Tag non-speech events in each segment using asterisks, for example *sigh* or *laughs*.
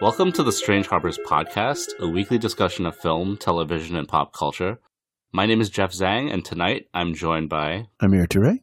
Welcome to the Strange Harbors podcast, a weekly discussion of film, television, and pop culture. My name is Jeff Zhang, and tonight I'm joined by Amir Toure.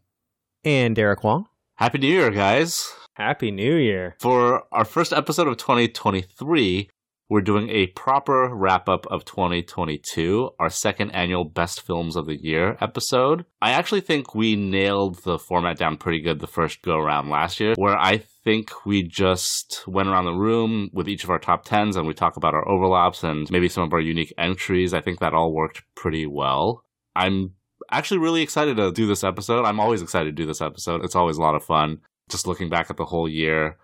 And Derek Wong. Happy New Year, guys! Happy New Year. For our first episode of 2023, we're doing a proper wrap up of 2022, our second annual Best Films of the Year episode. I actually think we nailed the format down pretty good the first go around last year, where I think we just went around the room with each of our top tens and we talk about our overlaps and maybe some of our unique entries. I think that all worked pretty well. I'm actually really excited to do this episode. I'm always excited to do this episode. It's always a lot of fun just looking back at the whole year.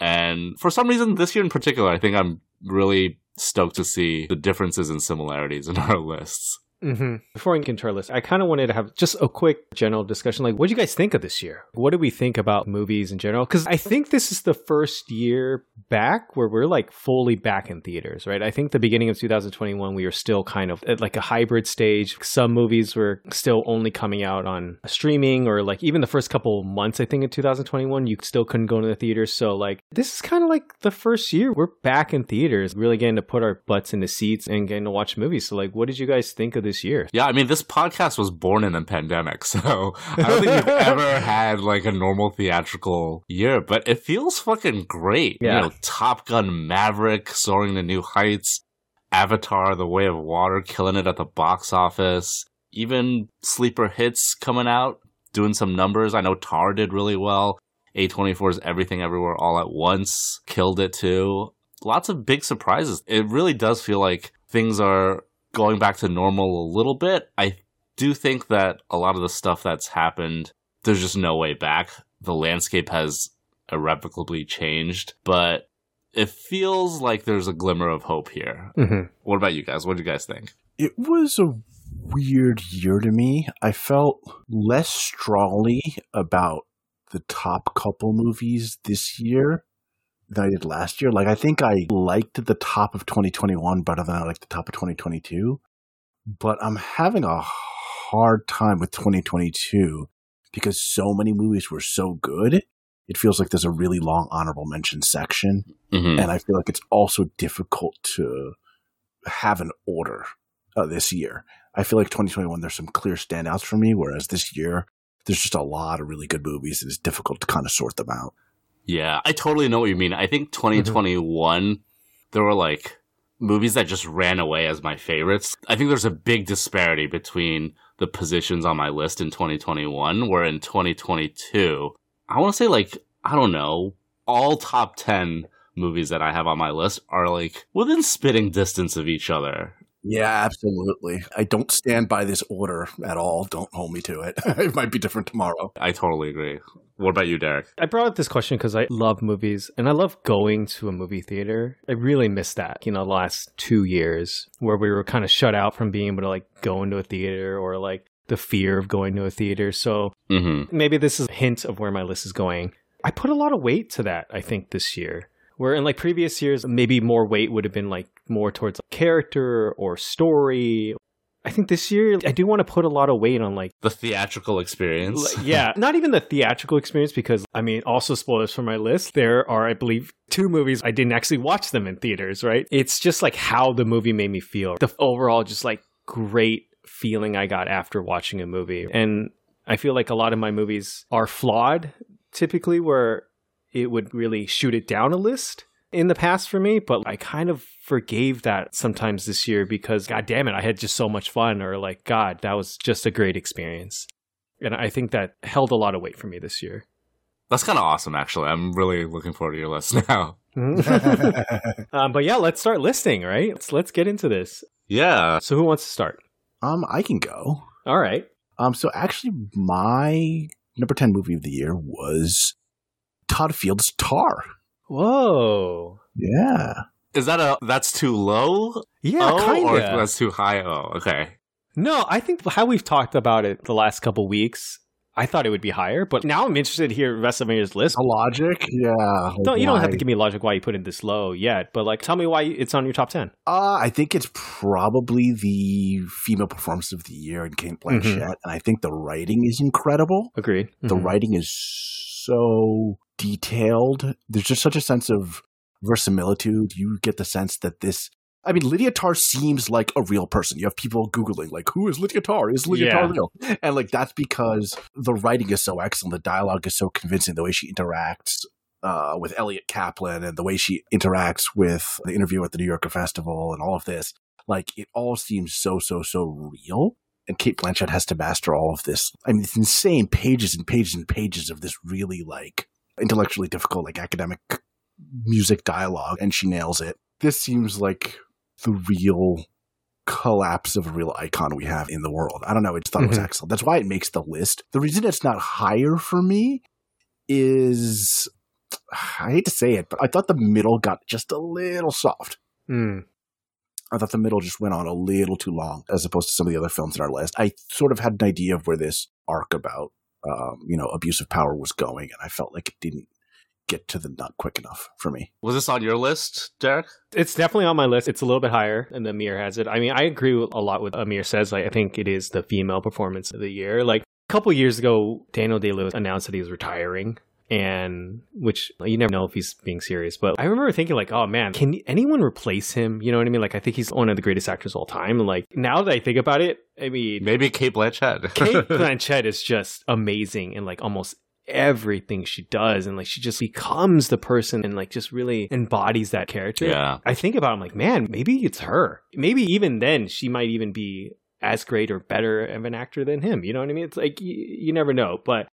And for some reason, this year in particular, I think I'm really stoked to see the differences and similarities in our *laughs* lists. Mm-hmm. Before get into our list, I kind of wanted to have just a quick general discussion. Like, what do you guys think of this year? What do we think about movies in general? Because I think this is the first year back where we're like fully back in theaters, right? I think the beginning of 2021, we were still kind of at like a hybrid stage. Some movies were still only coming out on streaming, or like even the first couple months, I think in 2021, you still couldn't go to the theaters. So, like, this is kind of like the first year we're back in theaters, really getting to put our butts in the seats and getting to watch movies. So, like, what did you guys think of this? This year. Yeah, I mean, this podcast was born in a pandemic, *laughs* so I don't think we've ever *laughs* had like a normal theatrical year, but it feels fucking great. Yeah. You know, Top Gun Maverick soaring to new heights, Avatar The Way of Water killing it at the box office, even sleeper hits coming out, doing some numbers. I know Tar did really well. A24's Everything Everywhere All at Once killed it too. Lots of big surprises. It really does feel like things are going back to normal a little bit, I do think that a lot of the stuff that's happened, there's just no way back. The landscape has irrevocably changed, but it feels like there's a glimmer of hope here. Mm-hmm. What about you guys? What do you guys think? It was a weird year to me. I felt less strongly about the top couple movies this year than I did last year. Like I think I liked the top of 2021 better than I liked the top of 2022. But I'm having a hard time with 2022 because so many movies were so good. It feels like there's a really long honorable mention section. Mm-hmm. And I feel like it's also difficult to have an order uh, this year. I feel like 2021, there's some clear standouts for me, whereas this year, there's just a lot of really good movies and it's difficult to kind of sort them out. Yeah, I totally know what you mean. I think 2021, mm-hmm. there were like movies that just ran away as my favorites. I think there's a big disparity between the positions on my list in 2021, where in 2022, I want to say like, I don't know, all top 10 movies that I have on my list are like within spitting distance of each other. Yeah, absolutely. I don't stand by this order at all. Don't hold me to it. *laughs* it might be different tomorrow. I totally agree. What about you, Derek? I brought up this question because I love movies and I love going to a movie theater. I really missed that, you know, the last two years where we were kind of shut out from being able to like go into a theater or like the fear of going to a theater. So mm-hmm. maybe this is a hint of where my list is going. I put a lot of weight to that, I think, this year. Where in like previous years, maybe more weight would have been like more towards character or story. I think this year I do want to put a lot of weight on like the theatrical experience. yeah, *laughs* not even the theatrical experience because I mean, also spoilers for my list. There are, I believe, two movies I didn't actually watch them in theaters. Right? It's just like how the movie made me feel. The overall, just like great feeling I got after watching a movie, and I feel like a lot of my movies are flawed typically, where it would really shoot it down a list in the past for me, but I kind of forgave that sometimes this year because god damn it, I had just so much fun or like god, that was just a great experience. And I think that held a lot of weight for me this year. That's kind of awesome actually. I'm really looking forward to your list *laughs* now. *laughs* *laughs* um, but yeah, let's start listing, right? Let's let's get into this. Yeah. So who wants to start? Um, I can go. All right. Um, so actually, my number ten movie of the year was Todd Field's Tar. Whoa. Yeah. Is that a that's too low? Yeah, oh, kind of. That's too high? Oh, okay. No, I think how we've talked about it the last couple weeks, I thought it would be higher, but now I'm interested to hear Vesemir's list. A logic, yeah. No, you don't have to give me logic why you put it this low yet, but like, tell me why it's on your top ten. Uh, I think it's probably the female performance of the year in Cate Blanchett, mm-hmm. and I think the writing is incredible. Agreed. Mm-hmm. The writing is so detailed. There's just such a sense of verisimilitude. You get the sense that this I mean, Lydia Tar seems like a real person. You have people Googling, like, who is Lydia Tar? Is Lydia yeah. Tar real? And, like, that's because the writing is so excellent. The dialogue is so convincing. The way she interacts uh, with Elliot Kaplan and the way she interacts with the interview at the New Yorker Festival and all of this, like, it all seems so, so, so real. And Cate Blanchett has to master all of this. I mean, it's insane pages and pages and pages of this really, like, intellectually difficult, like, academic music dialogue, and she nails it. This seems like the real collapse of a real icon we have in the world. I don't know. I just thought mm-hmm. it was mm-hmm. excellent. That's why it makes the list. The reason it's not higher for me is I hate to say it, but I thought the middle got just a little soft. Mm. I thought the middle just went on a little too long as opposed to some of the other films in our list. I sort of had an idea of where this arc about, um, you know, abuse of power was going, and I felt like it didn't get to the nut quick enough for me. Was this on your list, Derek? It's definitely on my list. It's a little bit higher than Amir has it. I mean, I agree a lot with Amir says. Like, I think it is the female performance of the year. Like a couple years ago, Daniel Day Lewis announced that he was retiring. And which you never know if he's being serious, but I remember thinking like, oh man, can anyone replace him? You know what I mean? Like, I think he's one of the greatest actors of all time. Like now that I think about it, I mean, maybe Cate Blanchett. *laughs* Cate *laughs* Blanchett is just amazing in like almost everything she does and like she just becomes the person and like just really embodies that character. Yeah. I think about it, I'm like, man, maybe it's her. Maybe even then she might even be as great or better of an actor than him. You know what I mean? It's like you, you never know. But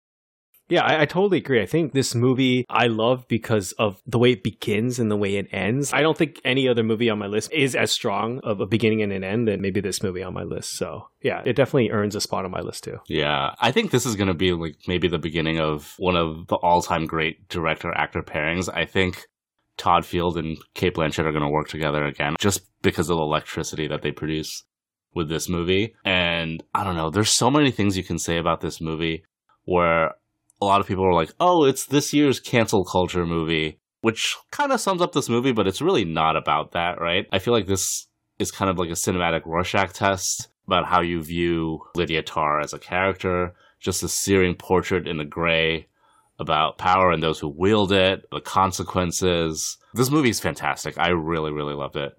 yeah, I, I, totally agree. I think this movie I love because of the way it begins and the way it ends. I don't think any other movie on my list is as strong of a beginning and an end than maybe this movie on my list. So yeah, it definitely earns a spot on my list too. Yeah, I think this is going to be like maybe the beginning of one of the all-time great director actor pairings. I think Todd Field and Cate Blanchett are going to work together again, just because of the electricity that they produce with this movie. And I don't know, there's so many things you can say about this movie where a lot of people are like, oh, it's this year's cancel culture movie, which kind of sums up this movie, but it's really not about that, right? I feel like this is kind of like a cinematic Rorschach test about how you view Lydia Tar as a character, just a searing portrait in the gray about power and those who wield it, the consequences. This movie is fantastic. I really, really loved it.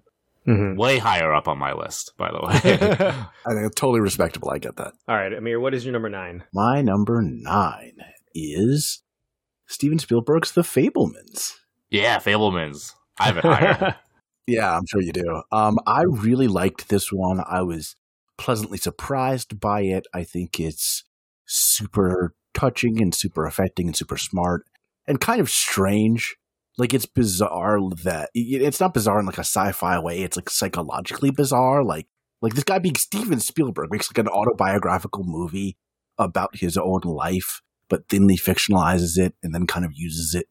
Mm-hmm. Way higher up on my list, by the way. *laughs* I think it's totally respectable. I get that. All right, Amir, what is your number nine? My number nine is Steven Spielberg's The Fabelmans. Yeah, Fabelmans. I have it higher. *laughs* yeah, I'm sure you do. Um, I really liked this one. I was pleasantly surprised by it. I think it's super touching and super affecting and super smart and kind of strange. Like it's bizarre that it's not bizarre in like a sci-fi way. It's like psychologically bizarre. Like like this guy being Steven Spielberg makes like an autobiographical movie about his own life but thinly fictionalizes it and then kind of uses it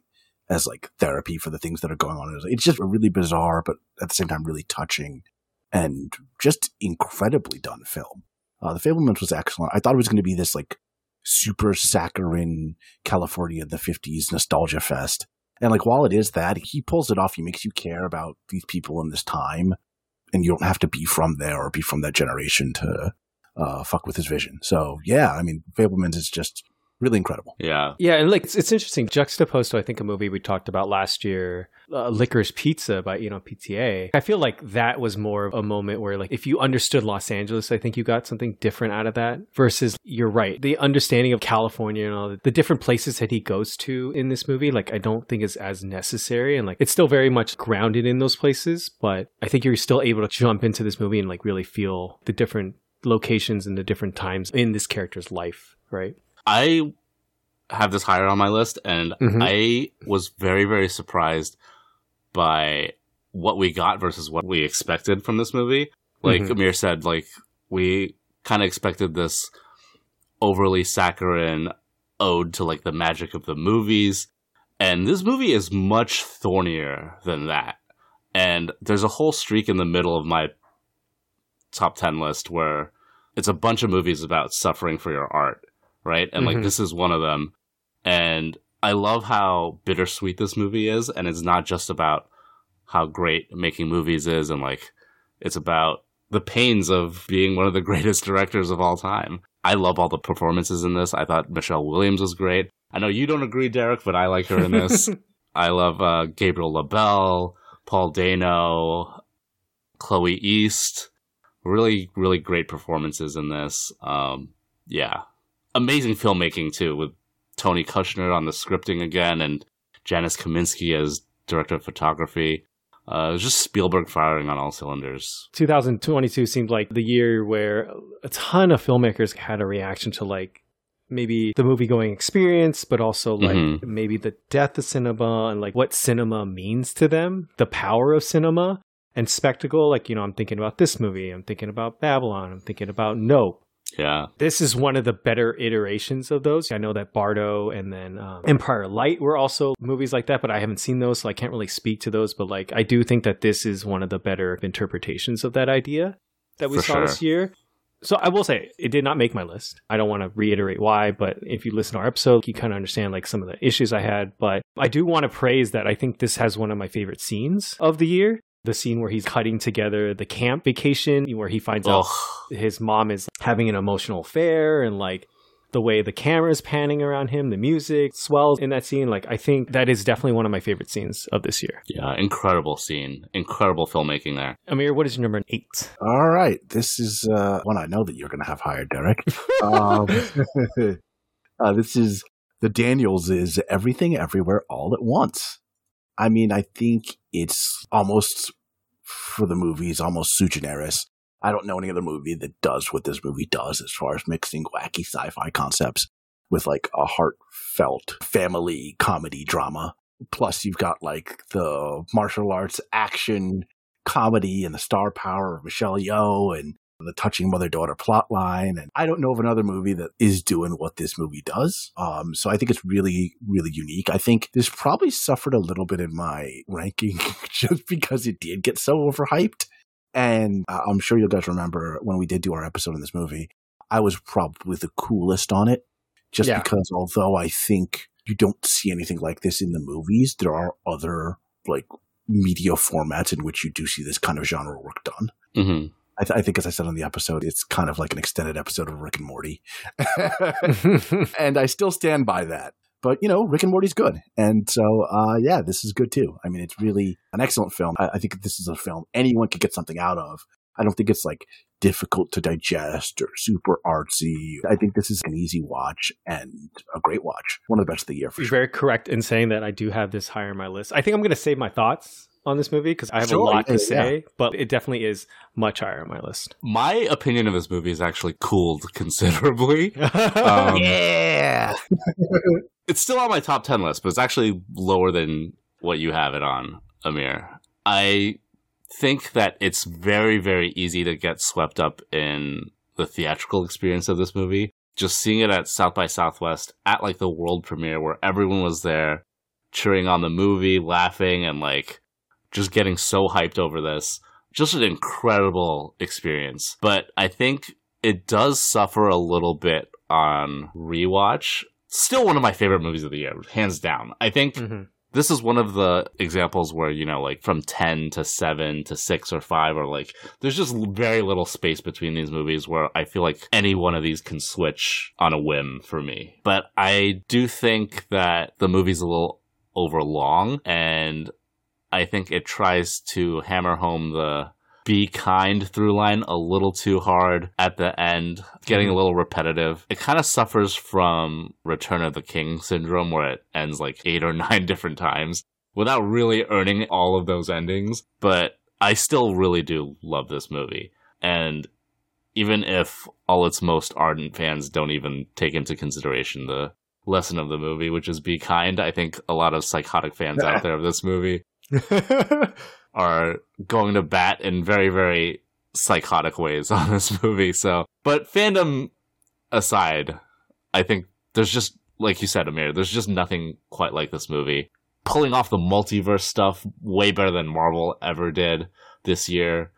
as like therapy for the things that are going on. It's just a really bizarre, but at the same time, really touching and just incredibly done film. Uh, the Fabelmans was excellent. I thought it was going to be this like super saccharine California in the 50s nostalgia fest. And like, while it is that, he pulls it off. He makes you care about these people in this time. And you don't have to be from there or be from that generation to uh, fuck with his vision. So, yeah, I mean, Fabelmans is just really incredible. Yeah. Yeah. And like, it's, it's interesting. Juxtaposed to, I think, a movie we talked about last year, uh, Licorice Pizza by, you know, PTA. I feel like that was more of a moment where, like, if you understood Los Angeles, I think you got something different out of that versus you're right. The understanding of California and all the, the different places that he goes to in this movie, like, I don't think is as necessary. And like, it's still very much grounded in those places, but I think you're still able to jump into this movie and like really feel the different locations and the different times in this character's life, right? I have this higher on my list, and mm-hmm. I was very, very surprised by what we got versus what we expected from this movie. Like mm-hmm. Amir said, like we kind of expected this overly saccharine ode to like the magic of the movies, and this movie is much thornier than that. And there's a whole streak in the middle of my top 10 list where it's a bunch of movies about suffering for your art right? And mm-hmm. like this is one of them. And I love how bittersweet this movie is, and it's not just about how great making movies is, and like it's about the pains of being one of the *laughs* greatest directors of all time. I love all the performances in this. I thought Michelle Williams was great. I know you don't agree, Derek, but I like her in this. *laughs* I love uh, Gabriel LaBelle, Paul Dano, Chloe East. Really, really great performances in this. Um, yeah, amazing filmmaking too, with Tony Kushner on the scripting again, and Janusz Kaminski as director of photography. Uh, it was just Spielberg firing on all cylinders. 2022 seemed like the year where a ton of filmmakers had a reaction to like maybe the movie going experience, but also like mm-hmm. maybe the death of cinema and like what cinema means to them, the power of cinema and spectacle. Like, you know, I'm thinking about this movie, I'm thinking about Babylon, I'm thinking about Nope. Yeah. This is one of the better iterations of those. I know that Bardo and then um, Empire Light were also movies like that, but I haven't seen those, so I can't really speak to those. But like, I do think that this is one of the better interpretations of that idea that we For saw sure. this year. So I will say it did not make my list. I don't want to reiterate why, but if you listen to our episode, you kind of understand like some of the issues I had. But I do want to praise that I think this has one of my favorite scenes of the year the scene where he's cutting together the camp vacation where he finds Ugh. out his mom is having an emotional affair and like the way the camera is panning around him, the music swells in that scene. Like, I think that is definitely one of my favorite scenes of this year. Yeah, incredible scene. Incredible filmmaking there. Amir, what is your number eight? All right. This is uh, one I know that you're going to have higher, Derek. *laughs* um, *laughs* uh, this is the Daniels is Everything Everywhere All at Once. I mean, I think it's almost for the movies, almost sui generis. I don't know any other movie that does what this movie does as far as mixing wacky sci-fi concepts with like a heartfelt family comedy drama. Plus, you've got like the martial arts action comedy and the star power of Michelle Yeoh and the touching mother daughter plot line. And I don't know of another movie that is doing what this movie does. Um, so I think it's really, really unique. I think this probably suffered a little bit in my ranking *laughs* just because it did get so overhyped. And uh, I'm sure you guys remember when we did do our episode on this movie, I was probably the coolest on it just yeah. because although I think you don't see anything like this in the movies, there are other like media formats in which you do see this kind of genre work done. Mm-hmm. I, th- I, think, as I said on the episode, it's kind of like an extended episode of Rick and Morty. *laughs* and I still stand by that. But, you know, Rick and Morty's good. And so, uh, yeah, this is good too. I mean, it's really an excellent film. I, I think this is a film anyone could get something out of. I don't think it's like difficult to digest or super artsy. I think this is an easy watch and a great watch. One of the best of the year for You're sure. very correct in saying that I do have this higher on my list. I think I'm going to save my thoughts on this movie because I have sure, a lot to say, yeah. but it definitely is much higher on my list. My opinion of this movie is actually cooled *laughs* considerably. *laughs* um, yeah. *laughs* it's still on my top 10 list, but it's actually lower than what you have it on, Amir. I think that it's very, very easy to get swept up in the theatrical experience of this movie. Just seeing it at South by Southwest at like the world premiere where everyone was there cheering on the movie, laughing, and like just getting so hyped over this. Just an incredible experience. But I think it does suffer a little bit on rewatch. Still one of my favorite movies of the year, hands down. I think mm-hmm. this is one of the examples where, you know, like from 10 to 7 to 6 or 5, or like there's just very little space between these movies where I feel like any one of these can switch on a whim for me. But I do think that the movie's a little overlong and I think it tries to hammer home the be kind through line a little too hard at the end, getting mm-hmm. a little repetitive. It kind of suffers from Return of the King syndrome where it ends like eight or *laughs* nine different times without really earning all of those endings. But I still really do love this movie. And even if all its most ardent fans don't even take into consideration the lesson of the movie, which is be kind, I think a lot of psychotic fans out *laughs* there of this movie *laughs* are going to bat in very, very psychotic ways *laughs* on this movie. So, but fandom aside, I think there's just, like you said, Amir, there's just nothing quite like this movie. Pulling off the multiverse stuff way better than Marvel ever did this year.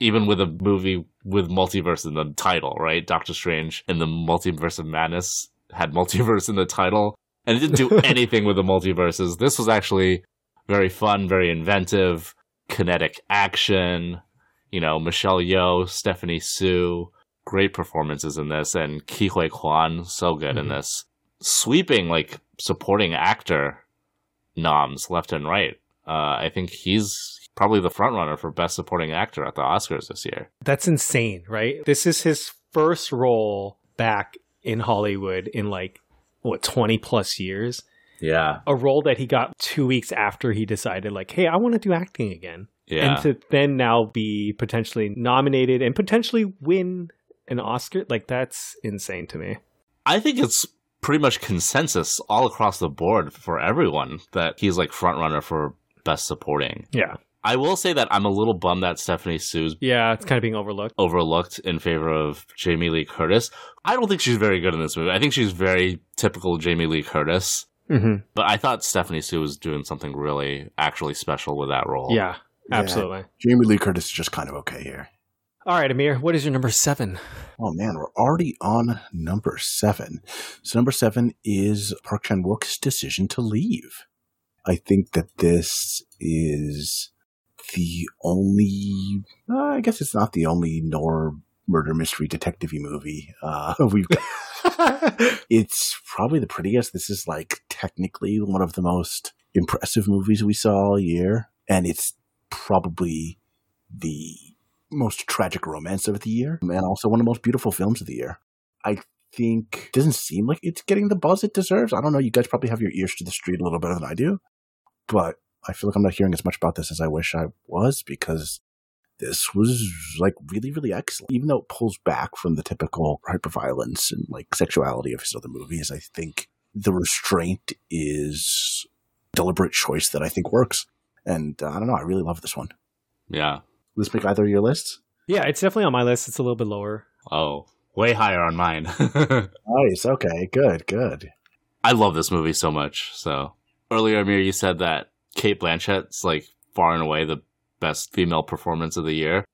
Even with a movie with multiverse in the title, right? Doctor Strange in the Multiverse of Madness had multiverse in the title, and it didn't do *laughs* anything with the multiverses. This was actually very fun, very inventive, kinetic action. You know, Michelle Yeoh, Stephanie Hsu, great performances in this, and Ke Huy Quan, so good mm-hmm. in this. Sweeping like supporting actor noms left and right. Uh, I think he's probably the front runner for best supporting actor at the Oscars this year. That's insane, right? This is his first role back in Hollywood in like what 20 plus years. Yeah. A role that he got 2 weeks after he decided like, "Hey, I want to do acting again." Yeah. And to then now be potentially nominated and potentially win an Oscar, like that's insane to me. I think it's pretty much consensus all across the board for everyone that he's like front runner for best supporting. Yeah. I will say that I'm a little bummed that Stephanie Hsu's yeah, it's kind of being overlooked. Overlooked in favor of Jamie Lee Curtis. I don't think she's very good in this movie. I think she's very typical Jamie Lee Curtis. Mm-hmm. But I thought Stephanie Hsu was doing something really actually special with that role. Yeah, absolutely. Yeah. Jamie Lee Curtis is just kind of okay here. All right, Amir, what is your number seven? Oh man, we're already on number seven. So number seven is Park Chan Wook's decision to leave. I think that this is the only, uh, I guess it's not the only noir murder mystery detective movie uh, *laughs* we've *laughs* it's probably the prettiest. This is like technically one of the most impressive movies we saw all year. And it's probably the most tragic romance of the year and also one of the most beautiful films of the year. I think doesn't seem like it's getting the buzz it deserves. I don't know. You guys probably have your ears to the street a little better than I do, but I feel like I'm not hearing as much about this as I wish I was because this was like really, really excellent. Even though it pulls back from the typical hyperviolence and like sexuality of his other movies, I think the restraint is deliberate choice that I think works. And uh, I don't know, I really love this one. Yeah. Let's pick either of your lists. Yeah, it's definitely on my list. It's a little bit lower. Oh, way higher on mine. *laughs* nice. Okay. Good. Good. I love this movie so much. So earlier, Amir, you said that Cate Blanchett's like far and away the best female performance of the year.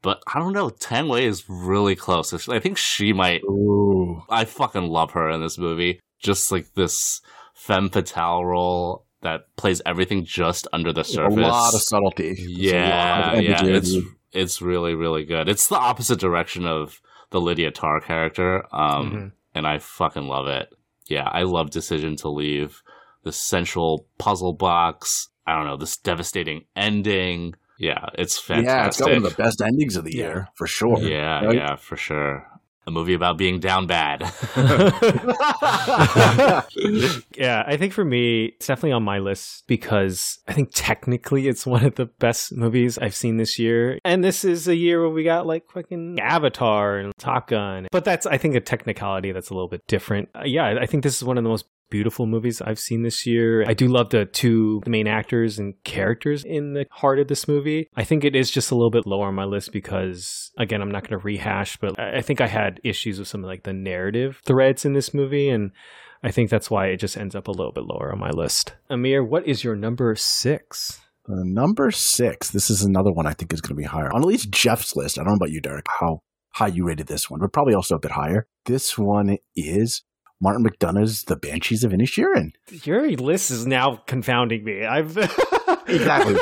But I don't know. Tang Wei is really close. I think she might. Ooh. I fucking love her in this movie. Just like this femme fatale role that plays everything just under the surface. A lot of subtlety. Yeah, of yeah. It's it's really really good. It's the opposite direction of the Lydia Tar character, um, mm-hmm. and I fucking love it. Yeah, I love Decision to Leave. The central puzzle box. I don't know this devastating ending. Yeah, it's fantastic. Yeah, it's got one of the best endings of the year for sure. Yeah, right? yeah, for sure a movie about being down bad. *laughs* *laughs* yeah, I think for me, it's definitely on my list because I think technically it's one of the best movies I've seen this year. And this is a year where we got like fucking Avatar and Top Gun. But that's, I think, a technicality that's a little bit different. Uh, yeah, I think this is one of the most beautiful movies I've seen this year. I do love the two main actors and characters in the heart of this movie. I think it is just a little bit lower on my list because, again, I'm not going to rehash, but I think I had issues with some of like the narrative threads in this movie. And I think that's why it just ends up a little bit lower on my list. Amir, what is your number six? Uh, number six. This is another one I think is going to be higher on at least Jeff's list. I don't know about you, Derek, how high you rated this one, but probably also a bit higher. This one is Martin McDonagh's The Banshees of Inisherin. Your list is now confounding me. I've *laughs* exactly.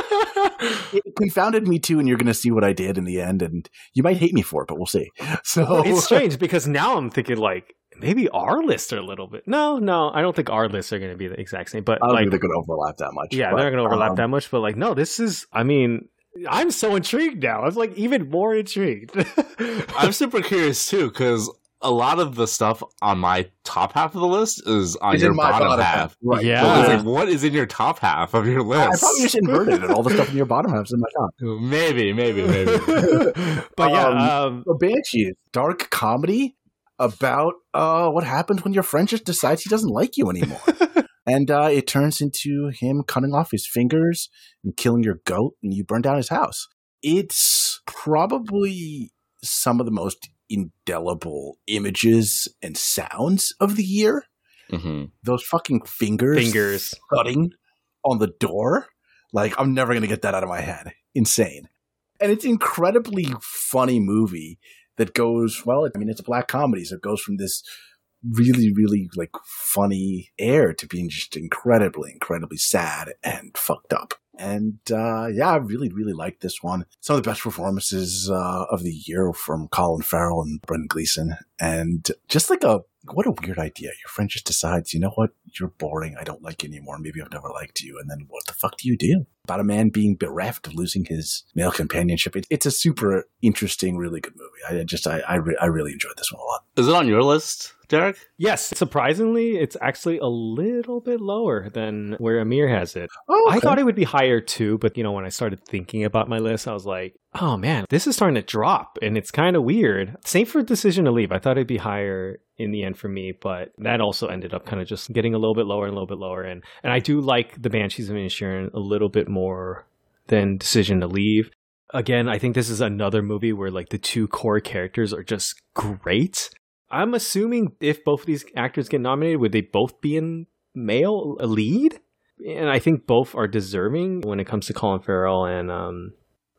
It confounded me too, and you're going to see what I did in the end, and you might hate me for it, but we'll see. So it's *laughs* strange because now I'm thinking like maybe our lists are a little bit. No, no, I don't think our lists are going to be the exact same. But I don't like, think they're going to overlap that much. Yeah, but, they're not going to overlap um, that much. But like, no, this is. I mean, I'm so intrigued now. I'm like even more intrigued. *laughs* I'm super curious too because a lot of the stuff on my top half of the list is on it's your bottom, bottom, half. half. Right. Yeah. like, what is in your top half of your list? I probably just inverted it. All the stuff in your bottom half is in my top. *laughs* Maybe, maybe, maybe. *laughs* but yeah, um, um, Banshees, dark comedy about uh, what happens when your friend just decides he doesn't like you anymore. *laughs* and uh, it turns into him cutting off his fingers and killing your goat, and you burn down his house. It's probably some of the most indelible images and sounds of the year. Mm-hmm. Those fucking fingers, fingers cutting on the door. Like I'm never gonna get that out of my head. Insane. And it's incredibly funny movie that goes well. I mean, it's a black comedy, so it goes from this really, really like funny air to being just incredibly, incredibly sad and fucked up. And uh, yeah, I really, really like this one. Some of the best performances uh, of the year from Colin Farrell and Brendan Gleeson, and just like a what a weird idea. Your friend just decides, you know what, you're boring. I don't like you anymore. Maybe I've never liked you. And then what the fuck do you do? About a man being bereft of losing his male companionship. It, it's a super interesting, really good movie. I just, I, I, re- I really enjoyed this one a lot. Is it on your list? Derek? Yes. Surprisingly, it's actually a little bit lower than where Amir has it. Oh, okay. I thought it would be higher too, but you know, when I started thinking about my list, I was like, oh man, this is starting to drop and it's kind of weird. Same for Decision to Leave. I thought it'd be higher in the end for me, but that also ended up kind of just getting a little bit lower and a little bit lower. And, and I do like The Banshees of Inisherin a little bit more than Decision to Leave. Again, I think this is another movie where like the two core characters are just great. I'm assuming if both of these actors get nominated, would they both be in male a lead? And I think both are deserving when it comes to Colin Farrell and um,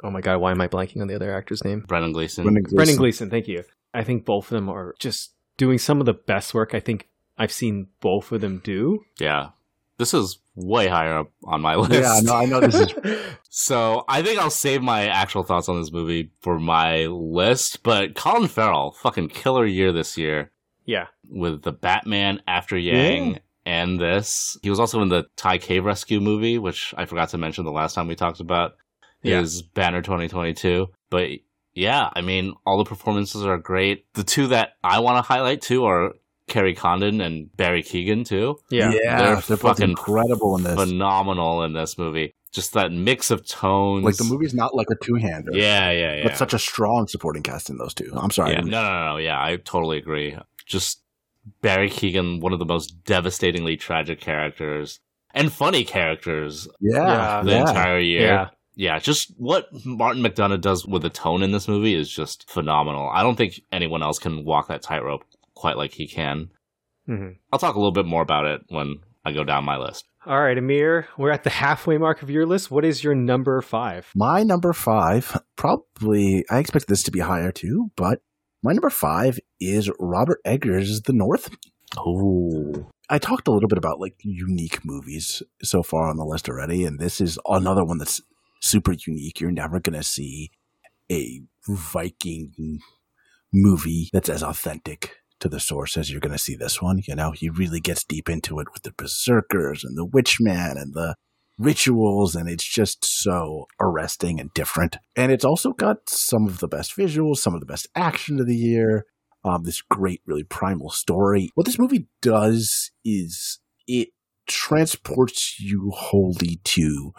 oh my god, why am I blanking on the other actor's name? Brendan Gleeson. Brendan Gleeson. Brendan Gleeson, thank you. I think both of them are just doing some of the best work I think I've seen both of them do. Yeah. This is way higher up on my *laughs* list. Yeah, no, I know this is. *laughs* so I think I'll save my actual thoughts on this movie for my list. But Colin Farrell, fucking killer year this year. Yeah. With the Batman After Yang yeah. and this. He was also in the Thai Cave Rescue movie, which I forgot to mention the last time we talked about his yeah. Banner 2022. But yeah, I mean, all the performances are great. The two that I want to highlight too are Kerry Condon and Barry Keoghan too. Yeah, yeah they're, they're fucking incredible in this. Phenomenal in this movie. Just that mix of tones. Like the movie's not like a two-hander. Yeah, yeah, yeah. But such a strong supporting cast in those two. I'm sorry. Yeah, no, no, no. Yeah, I totally agree. Just Barry Keoghan, one of the most devastatingly tragic characters and funny characters. Yeah, the yeah. entire year. Yeah yeah, just what Martin McDonagh does with the tone in this movie is just phenomenal. I don't think anyone else can walk that tightrope quite like he can. Mm-hmm. I'll talk a little bit more about it when I go down my list. All right, Amir, we're at the halfway mark of your list. What is your number five? My number five, probably, I expect this to be higher too, but my number five is Robert Eggers' The North. Oh. I talked a little bit about like unique movies so far on the list already, and this is another one that's super unique. You're never going to see a Viking movie that's as authentic to the source as you're going to see this one. You know, he really gets deep into it with the berserkers and the witchman and the rituals, and it's just so arresting and different. And it's also got some of the best visuals, some of the best action of the year. Um, this great, really primal story. What this movie does is it transports you wholly to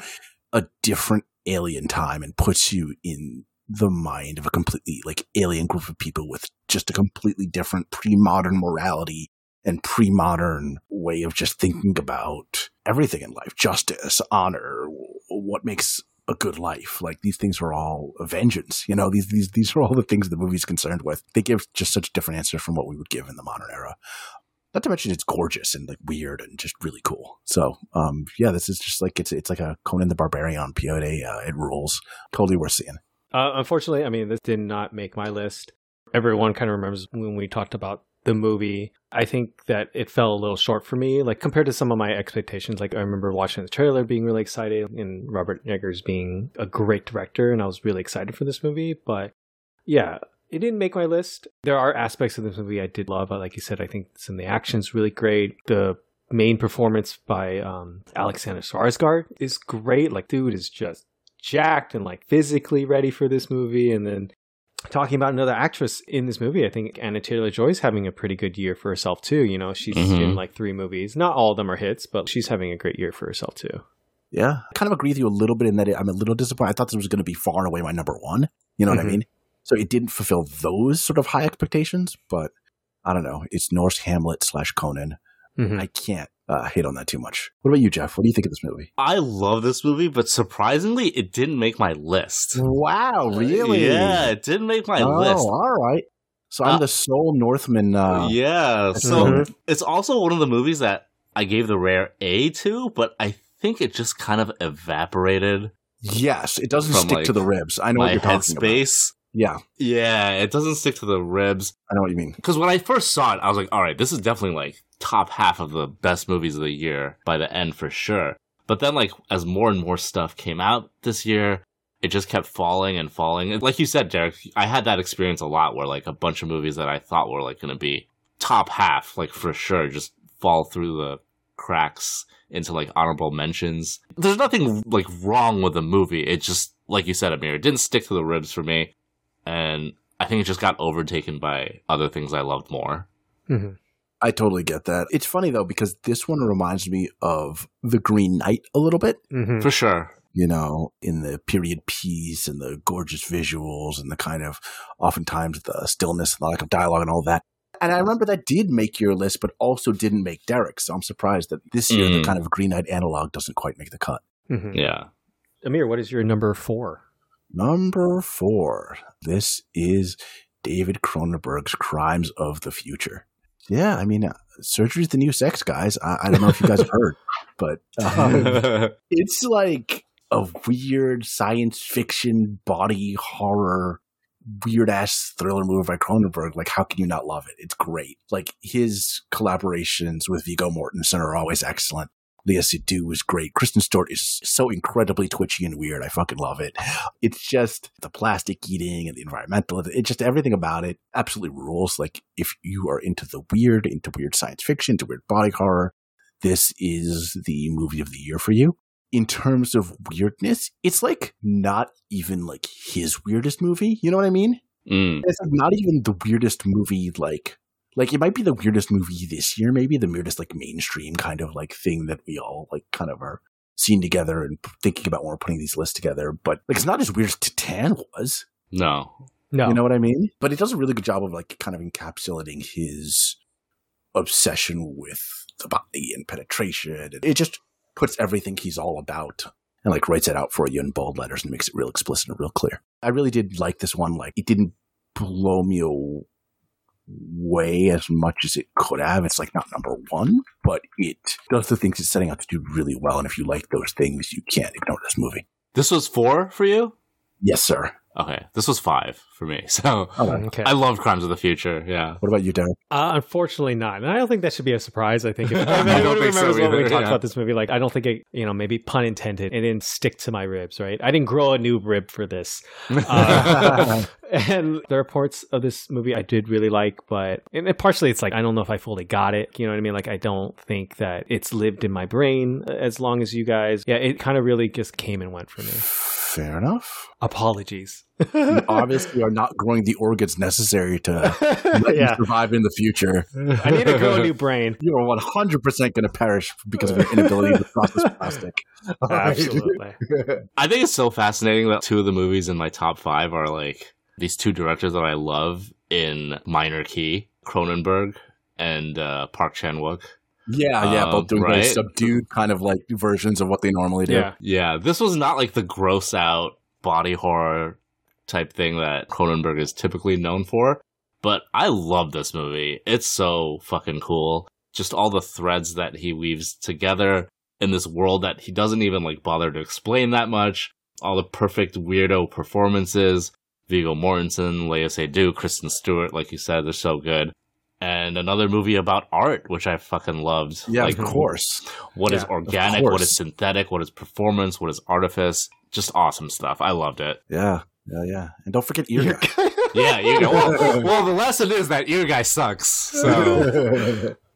a different alien time and puts you in the mind of a completely like alien group of people with just a completely different pre-modern morality and pre-modern way of just thinking about everything in life justice honor what makes a good life like these things are all vengeance you know these these these are all the things the movie's concerned with they give just such different answers from what we would give in the modern era not to mention it's gorgeous and like weird and just really cool. So, um, yeah, this is just like it's it's like a Conan the Barbarian peyote. Uh, it rules. Totally worth seeing. Uh, unfortunately, I mean, this did not make my list. Everyone kind of remembers when we talked about the movie. I think that it fell a little short for me, like compared to some of my expectations. Like I remember watching the trailer, being really excited, and Robert Eggers being a great director, and I was really excited for this movie. But yeah, it didn't make my list. There are aspects of this movie I did love. Like you said, I think some of the action's really great. The main performance by um, Alexander Skarsgård is great. Like, dude is just jacked and like physically ready for this movie. And then talking about another actress in this movie, I think Anya Taylor Joy's having a pretty good year for herself too. You know, she's mm-hmm. in like three movies. Not all of them are hits, but she's having a great year for herself too. Yeah, I kind of agree with you a little bit in that I'm a little disappointed. I thought this was going to be far and away my number one. You know mm-hmm. what I mm-hmm. mean? So it didn't fulfill those sort of high expectations, but I don't know. It's Norse Hamlet slash Conan. Mm-hmm. I can't uh, hate on that too much. What about you, Jeff? What do you think of this movie? I love this movie, but surprisingly, it didn't make my list. Wow, really? yeah, it didn't make my list. oh, list. All right. So I'm uh, the sole Northman. Uh, yeah. So mm-hmm. it's also one of the movies that I gave the rare A to, but I think it just kind of evaporated. Yes, it doesn't stick like, to the ribs. I know what you're talking headspace. Yeah. Yeah, it doesn't stick to the ribs. I know what you mean. Because when I first saw it, I was like, all right, this is definitely like top half of the best movies of the year by the end for sure. But then, like, as more and more stuff came out this year, it just kept falling and falling. And Like you said, Derek, I had that experience a lot where, like, a bunch of movies that I thought were, like, going to be top half, like, for sure, just fall through the cracks into, like, honorable mentions. There's nothing, like, wrong with the movie. It just, like you said, Amir, it didn't stick to the ribs for me. And I think it just got overtaken by other things I loved more. Mm-hmm. I totally get that. It's funny though because this one reminds me of The Green Knight a little bit. Mm-hmm. For sure. You know, in the period piece and the gorgeous visuals and the kind of oftentimes the stillness and the lack of dialogue and all that. And I remember that did make your list, but also didn't make Derek. So I'm surprised that this year mm. the kind of Green Knight analog doesn't quite make the cut. Mm-hmm. Yeah. Amir, what is your number four? Number four. This is David Cronenberg's Crimes of the Future. Yeah, I mean, uh, surgery's the new sex, guys. I, I don't know if you guys have heard, *laughs* but um, *laughs* it's like a weird science fiction body horror weird ass thriller movie by Cronenberg. Like, how can you not love it? It's great. Like his collaborations with Viggo Mortensen are always excellent. Léa Seydoux was great. Kristen Stewart is so incredibly twitchy and weird. I fucking love it. It's just the plastic eating and the environmental. It just everything about it absolutely rules. Like if you are into the weird, into weird science fiction, into weird body horror, this is the movie of the year for you. In terms of weirdness, it's like not even like his weirdest movie. You know what I mean? Mm. It's not even the weirdest movie like like it might be the weirdest movie this year, maybe the weirdest like mainstream kind of like thing that we all like kind of are seeing together and thinking about when we're putting these lists together. But like it's not as weird as Titane was. No. No. You know what I mean? But it does a really good job of like kind of encapsulating his obsession with the body and penetration. It just puts everything he's all about and like writes it out for you in bold letters and makes it real explicit and real clear. I really did like this one. Like it didn't blow me away way as much as it could have. It's like not number one, but it does the things it's setting out to do really well. And if you like those things, you can't ignore this movie. This was four for you? Yes, sir. Okay, this was five for me. *laughs* So okay. I love Crimes of the Future. Yeah. What about you, Derek? Uh, unfortunately, not. And I don't think that should be a surprise. I think if *laughs* I don't remember so what we talked yeah. about this movie, like I don't think it, you know, maybe pun intended, it didn't stick to my ribs. Right? I didn't grow a new rib for this. *laughs* Uh, and there are parts of this movie I did really like, but and partially it's like I don't know if I fully got it. You know what I mean? Like I don't think that it's lived in my brain as long as you guys. Yeah, it kind of really just came and went for me. Fair enough. Apologies. you obviously are not growing the organs necessary to *laughs* yeah. survive in the future. I need to grow a new *laughs* brain. You are 100% going to perish because of your inability to process *laughs* plastic. Absolutely. I think it's so fascinating that two of the movies in my top five are like these two directors that I love in minor key Cronenberg and uh, Park Chan Wook. Yeah, yeah, both um, doing right? very subdued kind of like versions of what they normally do. Yeah, yeah. This was not like the gross out body horror type thing that Cronenberg is typically known for. But I love this movie. It's so fucking cool. Just all the threads that he weaves together in this world that he doesn't even like bother to explain that much. All the perfect weirdo performances. Viggo Mortensen, Léa Seydoux, Kristen Stewart, like you said, they're so good and another movie about art, which I fucking loved. Yeah, like, of course. What yeah, is organic? What is synthetic? What is performance? What is artifice? Just awesome stuff. I loved it. Yeah, yeah, yeah. And don't forget ear guy. *laughs* yeah, ear guy. Well, well, the lesson is that ear guy sucks. So. *laughs*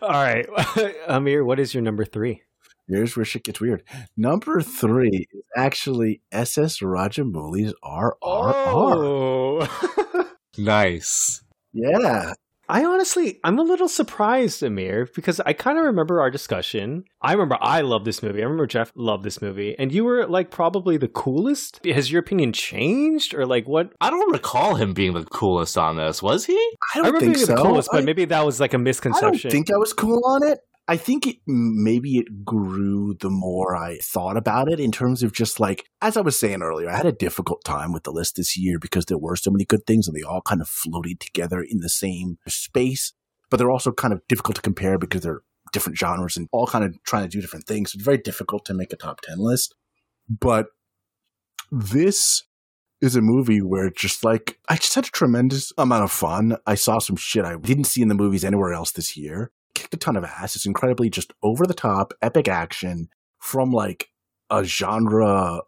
All right, *laughs* Amir, what is your number three? Here's where shit gets weird. Number three is actually SS Rajamouli's RRR. Oh. nice. Yeah. I honestly, I'm a little surprised, Amir, because I kind of remember our discussion. I remember I love this movie. I remember Jeff loved this movie, and you were like probably the coolest. Has your opinion changed, or like what? I don't recall him being the coolest on this. Was he? I don't I remember think being so. the coolest, but I, maybe that was like a misconception. I don't think I was cool on it. I think it maybe it grew the more I thought about it in terms of just like as I was saying earlier, I had a difficult time with the list this year because there were so many good things and they all kind of floated together in the same space, but they're also kind of difficult to compare because they're different genres and all kind of trying to do different things. It's very difficult to make a top 10 list. But this is a movie where just like I just had a tremendous amount of fun. I saw some shit I didn't see in the movies anywhere else this year. Kicked a ton of ass. It's incredibly just over the top, epic action from like a genre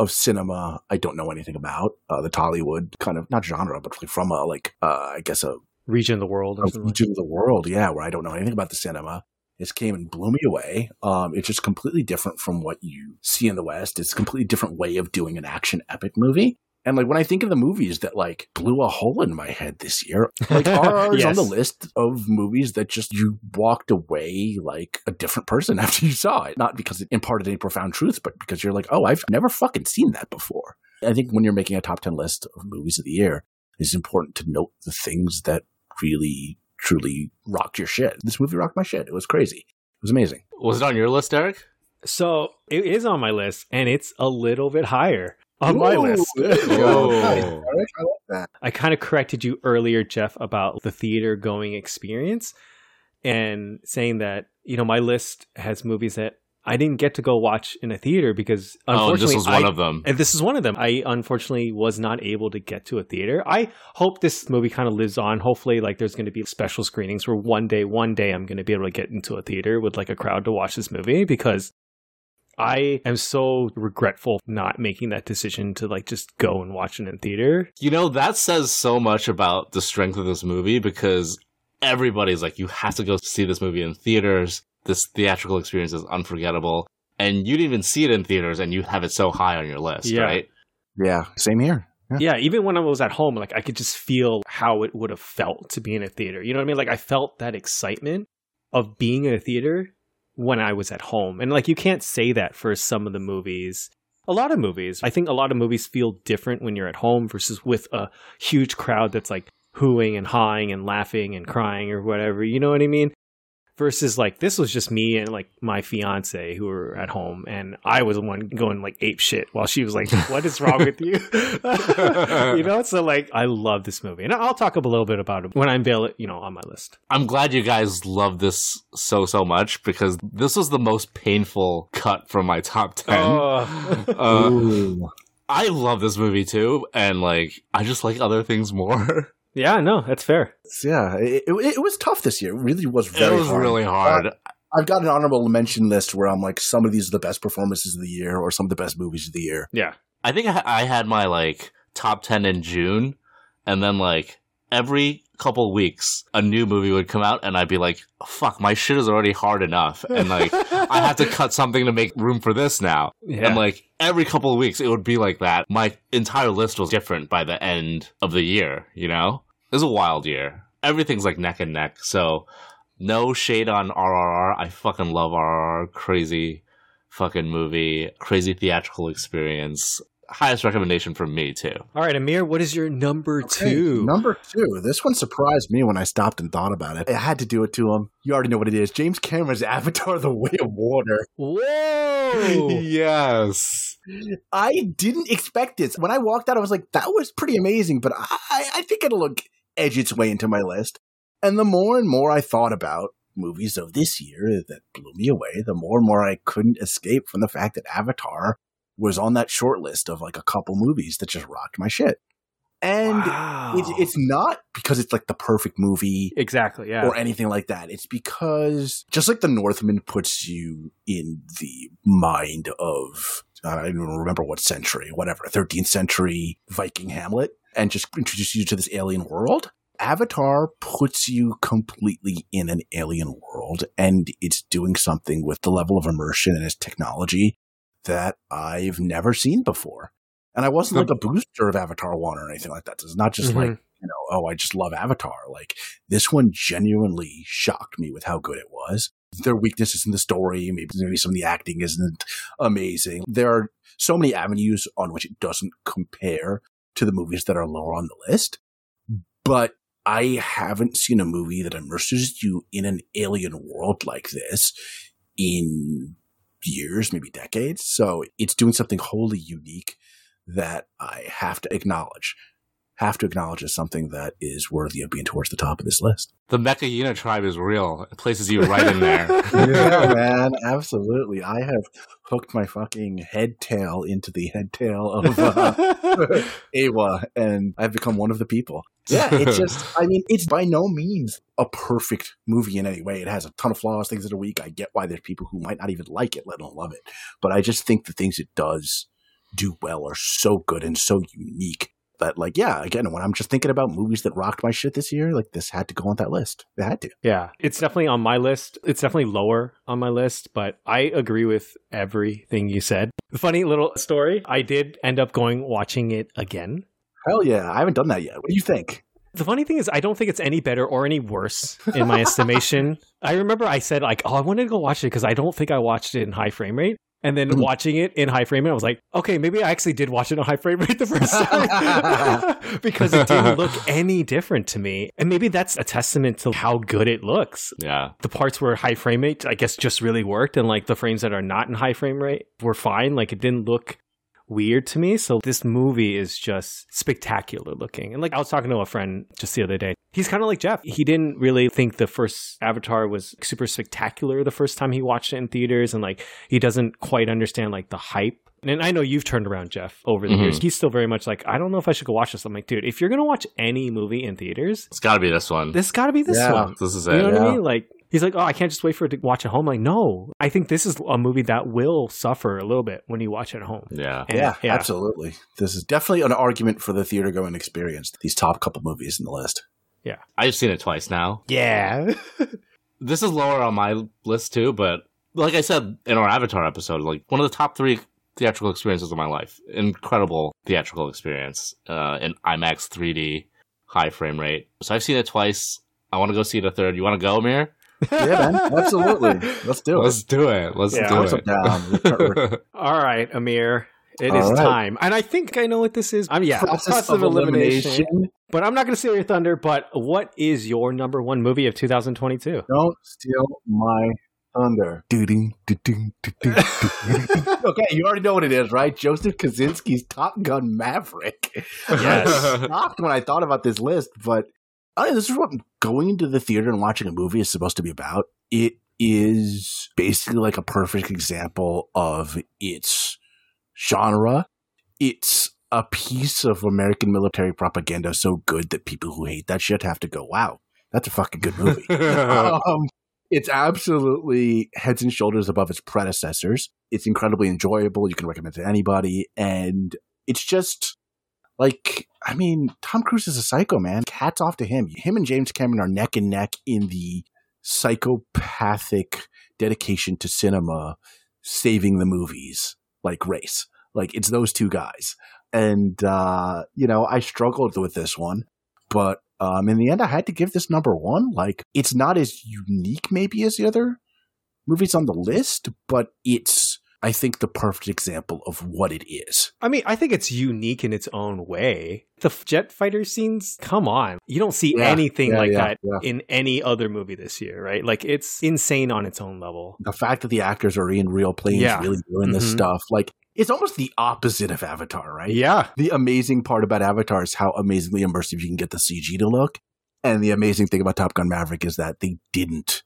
of cinema I don't know anything about. Uh, the Tollywood kind of not genre, but from a like uh, I guess a region of the world, a region of the world, yeah, where I don't know anything about the cinema. It came and blew me away. Um, it's just completely different from what you see in the West. It's a completely different way of doing an action epic movie. And like when I think of the movies that like blew a hole in my head this year, like RRR is yes. on the list of movies that just you walked away like a different person *laughs* after you saw it. Not because it imparted any profound truth, but because you're like, oh, I've never fucking seen that before. I think when you're making a top 10 list of movies of the year, it's important to note the things that really, truly rocked your shit. This movie rocked my shit. It was crazy. It was amazing. Was it on your list, Derek? So it is on my list, and it's a little bit higher on my list. *laughs* I like I kind of corrected you earlier, Jeff, about the theater going experience and saying that, you know, my list has movies that I didn't get to go watch in a theater because oh, unfortunately, oh, this was one I, of them. And this is one of them. I unfortunately was not able to get to a theater. I hope this movie kind of lives on. Hopefully, like there's going to be special screenings where one day, one day, I'm going to be able to get into a theater with like a crowd to watch this movie because I am so regretful not making that decision to like just go and watch it in theater. You know, that says so much about the strength of this movie because everybody's like, you have to go see this movie in theaters. This theatrical experience is unforgettable. And you didn't even see it in theaters and you have it so high on your list, yeah. right? Yeah, same here. Yeah. yeah, even when I was at home, like I could just feel how it would have felt to be in a theater. You know what I mean? Like I felt that excitement of being in a theater when I was at home. And like you can't say that for some of the movies. A lot of movies. I think a lot of movies feel different when you're at home versus with a huge crowd that's like hooing and hawing and laughing and crying or whatever. You know what I mean? Versus like this was just me and like my fiance who were at home and I was the one going like ape shit while she was like *laughs* what is wrong with you? *laughs* You know so like I love this movie. And I'll talk a little bit about it when I unveil it you know on my list. I'm glad you guys love this so so much because this was the most painful cut from my top 10 uh, *laughs* uh, I love this movie too and like I just like other things more Yeah, no, that's fair. Yeah, it, it, it, was tough this year. It really was very It was hard. really hard. I've got an honorable mention list where I'm like, some of these are the best performances of the year or some of the best movies of the year. Yeah. I think I had my like top 10 in June, and then like every couple weeks a new movie would come out and I'd be like, fuck, my shit is already hard enough. And like I have to *laughs* cut something to make room for this now. Yeah. And like every couple of weeks it would be like that. My entire list was different by the end of the year, you know? It was a wild year. Everything's like neck and neck. So no shade on RRR. I fucking love RRR. Crazy fucking movie. Crazy theatrical experience. Highest recommendation from me too. All right, Amir, what is your number okay, two? Number two. This one surprised me when I stopped and thought about it. I had to do it to him. You already know what it is. James Cameron's *laughs* Avatar: The Way of Water. Whoa! *laughs* yes. I didn't expect this. When I walked out, I was like, "That was pretty amazing," but I, I think it'll look edge its way into my list. And the more and more I thought about movies of this year that blew me away, the more and more I couldn't escape from the fact that Avatar was on that short list of like a couple movies that just rocked my shit. And wow. it, it's not because it's like the perfect movie. Exactly, yeah. Or anything like that. It's because just like The Northman puts you in the mind of, I don't even remember what century, whatever, 13th century Viking Hamlet and just introduce you to this alien world. Avatar puts you completely in an alien world and it's doing something with the level of immersion and its technology that I've never seen before. And I wasn't like a booster of Avatar 1 or anything like that. It's not just mm-hmm. like, you know, oh, I just love Avatar. Like this one genuinely shocked me with how good it was. There are weaknesses in the story. Maybe, maybe some of the acting isn't amazing. There are so many avenues on which it doesn't compare to the movies that are lower on the list. But I haven't seen a movie that immerses you in an alien world like this in years, maybe decades. So it's doing something wholly unique that I have to acknowledge. Have to acknowledge as something that is worthy of being towards the top of this list. The Metkayina tribe is real. It places you right in there. *laughs* yeah, man, absolutely. I have hooked my fucking head tail into the head tail of uh, *laughs* Eywa, and I've become one of the people. Yeah, it's *laughs* just, I mean, it's by no means a perfect movie in any way. It has a ton of flaws, things that are weak. I get why there's people who might not even like it, let alone love it. But I just think the things it does do well are so good and so unique that like yeah again when i'm just thinking about movies that rocked my shit this year like this had to go on that list. It had to. Yeah. It's definitely on my list. It's definitely lower on my list but i agree with everything you said. Funny little story. I did end up going watching it again. Hell yeah. I haven't done that yet. What do you think? The funny thing is, I don't think it's any better or any worse in my estimation. *laughs* I remember I said like, "Oh, I wanted to go watch it because I don't think I watched it in high frame rate." And then mm-hmm. watching it in high frame rate, I was like, okay, maybe I actually did watch it in high frame rate *laughs* the first time *laughs* because it didn't look any different to me. And maybe that's a testament to how good it looks. Yeah. The parts where high frame rate, I guess, just really worked. And like the frames that are not in high frame rate were fine. Like it didn't look weird to me. So this movie is just spectacular looking. And like I was talking to a friend just the other day. He's kind of like Jeff. He didn't really think the first Avatar was super spectacular the first time he watched it in theaters and like he doesn't quite understand like the hype and I know you've turned around Jeff over the mm-hmm. years. He's still very much like, I don't know if I should go watch this. I'm like, dude, if you're gonna watch any movie in theaters, it's got to be this one. This got to be this yeah, one. This is it. You know yeah. what I mean? Like, he's like, oh, I can't just wait for it to watch at home. I'm like, no, I think this is a movie that will suffer a little bit when you watch it at home. Yeah. And, yeah, yeah, absolutely. This is definitely an argument for the theater going experience. These top couple movies in the list. Yeah. I've seen it twice now. Yeah. *laughs* this is lower on my list too, but like I said in our Avatar episode, like one of the top three theatrical experiences of my life. Incredible theatrical experience uh, in IMAX 3D, high frame rate. So I've seen it twice. I want to go see it a third. You want to go, Amir? Yeah, man. Absolutely. Let's do it. Let's do it. Let's yeah, do it. Down. *laughs* All right, Amir. It All is right. time. And I think I know what this is. I'm yeah, process, process of, of elimination. elimination. But I'm not going to steal your thunder. But what is your number one movie of 2022? Don't steal my thunder. *laughs* okay, you already know what it is, right? Joseph Kosinski's Top Gun Maverick. Yes. I was *laughs* shocked when I thought about this list, but I mean, this is what going into the theater and watching a movie is supposed to be about. It is basically like a perfect example of its genre. It's a piece of American military propaganda so good that people who hate that shit have to go, wow, that's a fucking good movie. *laughs* um, it's absolutely heads and shoulders above its predecessors. It's incredibly enjoyable. You can recommend it to anybody. And it's just like, I mean, Tom Cruise is a psycho, man. Hats off to him. Him and James Cameron are neck and neck in the psychopathic dedication to cinema, saving the movies like race. Like, it's those two guys. And, uh, you know, I struggled with this one, but um, in the end, I had to give this number one. Like, it's not as unique, maybe, as the other movies on the list, but it's, I think, the perfect example of what it is. I mean, I think it's unique in its own way. The jet fighter scenes, come on. You don't see yeah, anything yeah, like yeah, that in any other movie this year, right? Like, it's insane on its own level. The fact that the actors are in real planes really doing mm-hmm. this stuff, like, it's almost the opposite of Avatar, right? Yeah. The amazing part about Avatar is how amazingly immersive you can get the CG to look. And the amazing thing about Top Gun Maverick is that they didn't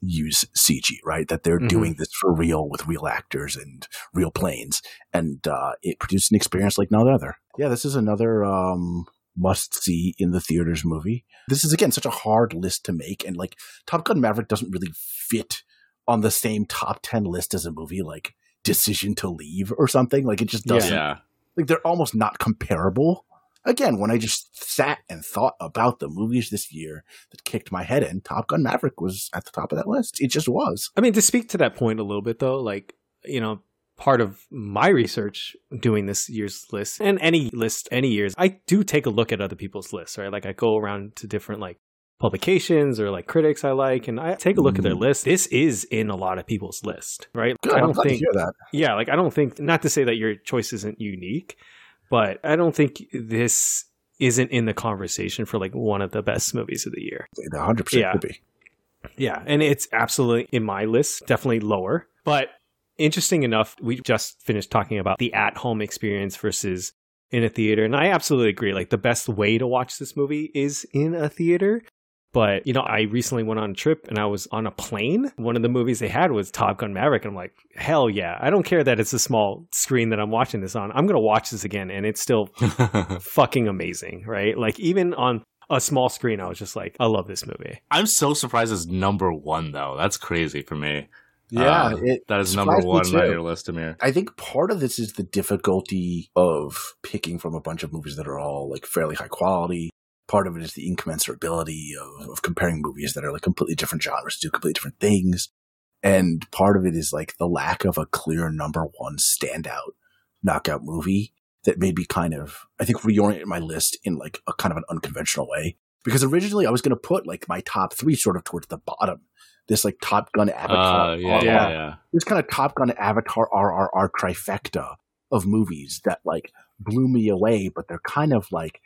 use CG, right? That they're mm-hmm. doing this for real with real actors and real planes. And uh, it produced an experience like no other. Yeah, this is another um, must see in the theaters movie. This is, again, such a hard list to make. And like Top Gun Maverick doesn't really fit on the same top 10 list as a movie like decision to leave or something. Like it just doesn't. Yeah. Like they're almost not comparable. Again, when I just sat and thought about the movies this year that kicked my head in, Top Gun Maverick was at the top of that list. It just was. I mean, to speak to that point a little bit though, like, you know, part of my research doing this year's list and any list any years i do take a look at other people's lists right like i go around to different like publications or like critics I like, and I take a look mm. at their mm-hmm. list. This is in a lot of people's list, right? Good, I don't think that. Yeah, like I don't think not to say that your choice isn't unique, but I don't think this isn't in the conversation for like one of the best movies of the year. 100 percent could be. Yeah, and it's absolutely in my list, definitely lower. But interesting enough, we just finished talking about the at-home experience versus in a theater. And I absolutely agree. Like the best way to watch this movie is in a theater. But, you know, I recently went on a trip and I was on a plane. One of the movies they had was Top Gun Maverick. And I'm like, hell yeah. I don't care that it's a small screen that I'm watching this on. I'm going to watch this again. And it's still *laughs* fucking amazing, right? Like, even on a small screen, I was just like, I love this movie. I'm so surprised it's number one, though. That's crazy for me. Yeah, uh, it that is number one on your list, Amir. I think part of this is the difficulty of picking from a bunch of movies that are all like fairly high quality. Part of it is the incommensurability of, of comparing movies that are like completely different genres, do completely different things. And part of it is like the lack of a clear number one standout knockout movie that made me kind of, I think, reorient my list in like a kind of an unconventional way. Because originally I was going to put like my top three sort of towards the bottom this like Top Gun Avatar. Uh, yeah, yeah, yeah. This kind of Top Gun Avatar RRR trifecta of movies that like blew me away, but they're kind of like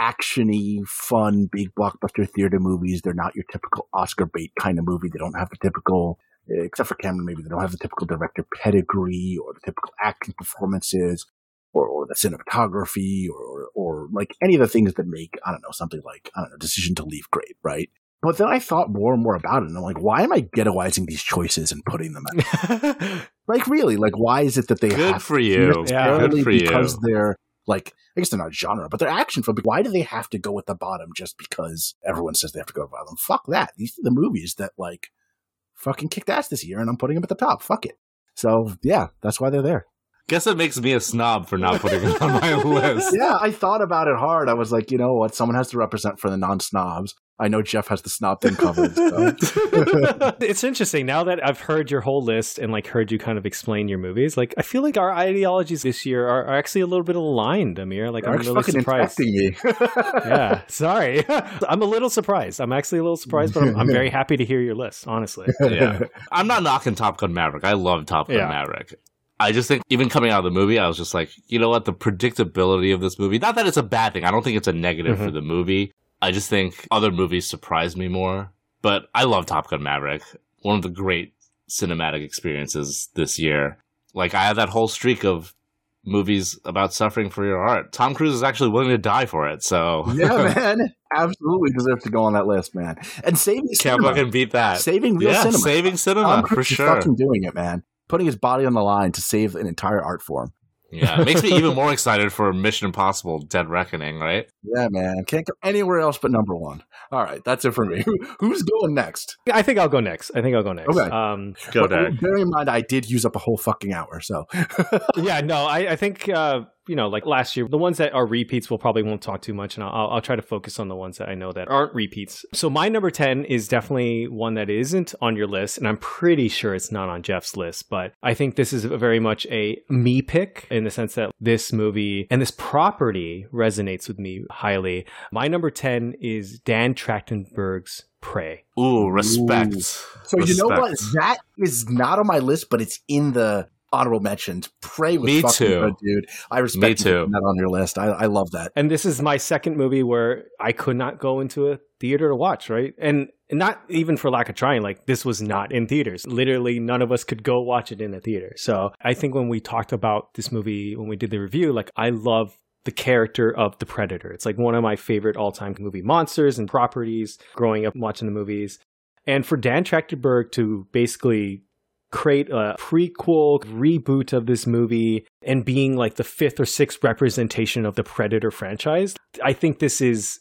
actiony, fun, big blockbuster theater movies. They're not your typical Oscar bait kind of movie. They don't have the typical, except for Cameron, maybe they don't have the typical director pedigree or the typical acting performances or, or the cinematography or, or, or like any of the things that make, I don't know, something like, I don't know, Decision to Leave great, right? But then I thought more and more about it, and I'm like, why am I ghettoizing these choices and putting them out? *laughs* like, really? Like, why is it that they good have for you? Yeah, good for because you. they're like, I guess they're not genre, but they're action film. Why do they have to go at the bottom just because everyone says they have to go at the bottom? Fuck that. These are the movies that like fucking kicked ass this year, and I'm putting them at the top. Fuck it. So yeah, that's why they're there. Guess it makes me a snob for not putting it on my *laughs* list. Yeah, I thought about it hard. I was like, you know what? Someone has to represent for the non snobs. I know Jeff has the snob thing covered. So. *laughs* it's interesting now that I've heard your whole list and like heard you kind of explain your movies. Like I feel like our ideologies this year are, are actually a little bit aligned, Amir. Like You're I'm really surprised. me. *laughs* yeah, sorry. *laughs* I'm a little surprised. I'm actually a little surprised, but I'm, I'm, very happy to hear your list. Honestly, yeah. I'm not knocking Top Gun Maverick. I love Top Gun yeah. Maverick. I just think even coming out of the movie, I was just like, you know what? The predictability of this movie, not that it's a bad thing. I don't think it's a negative mm-hmm. for the movie. I just think other movies surprise me more. But I love Top Gun Maverick. One of the great cinematic experiences this year. Like I had that whole streak of movies about suffering for your art. Tom Cruise is actually willing to die for it. So yeah, *laughs* man, absolutely deserves to go on that list, man. And saving can't cinema. fucking beat that. Saving real yeah, cinema. Saving cinema for sure. Fucking doing it, man. Putting his body on the line to save an entire art form. Yeah, it makes me even more excited for Mission Impossible Dead Reckoning, right? Yeah, man. Can't go anywhere else but number one. All right, that's it for me. *laughs* Who's going next? I think I'll go next. I think I'll go next. Okay. Um, go, Dad. Bear in mind, I did use up a whole fucking hour, so. *laughs* yeah, no, I, I think uh, you know, like last year, the ones that are repeats, we'll probably won't talk too much, and I'll, I'll try to focus on the ones that I know that aren't repeats. So my number 10 is definitely one that isn't on your list, and I'm pretty sure it's not on Jeff's list, but I think this is very much a me pick in the sense that this movie and this property resonates with me highly. My number 10 is Dan Trachtenberg's Prey. Ooh, respect. Ooh. So respect. you know what? That is not on my list, but it's in the honorable mentions. Prey was Me fucking too. good, dude. I respect Me too. that on your list. I, I love that. And this is my second movie where I could not go into a theater to watch, right? And not even for lack of trying, like this was not in theaters. Literally, none of us could go watch it in a theater. So I think when we talked about this movie, when we did the review, like I love the character of the Predator. It's like one of my favorite all time movie monsters and properties growing up watching the movies. And for Dan Trachtenberg to basically create a prequel reboot of this movie and being like the fifth or sixth representation of the Predator franchise. I think this is,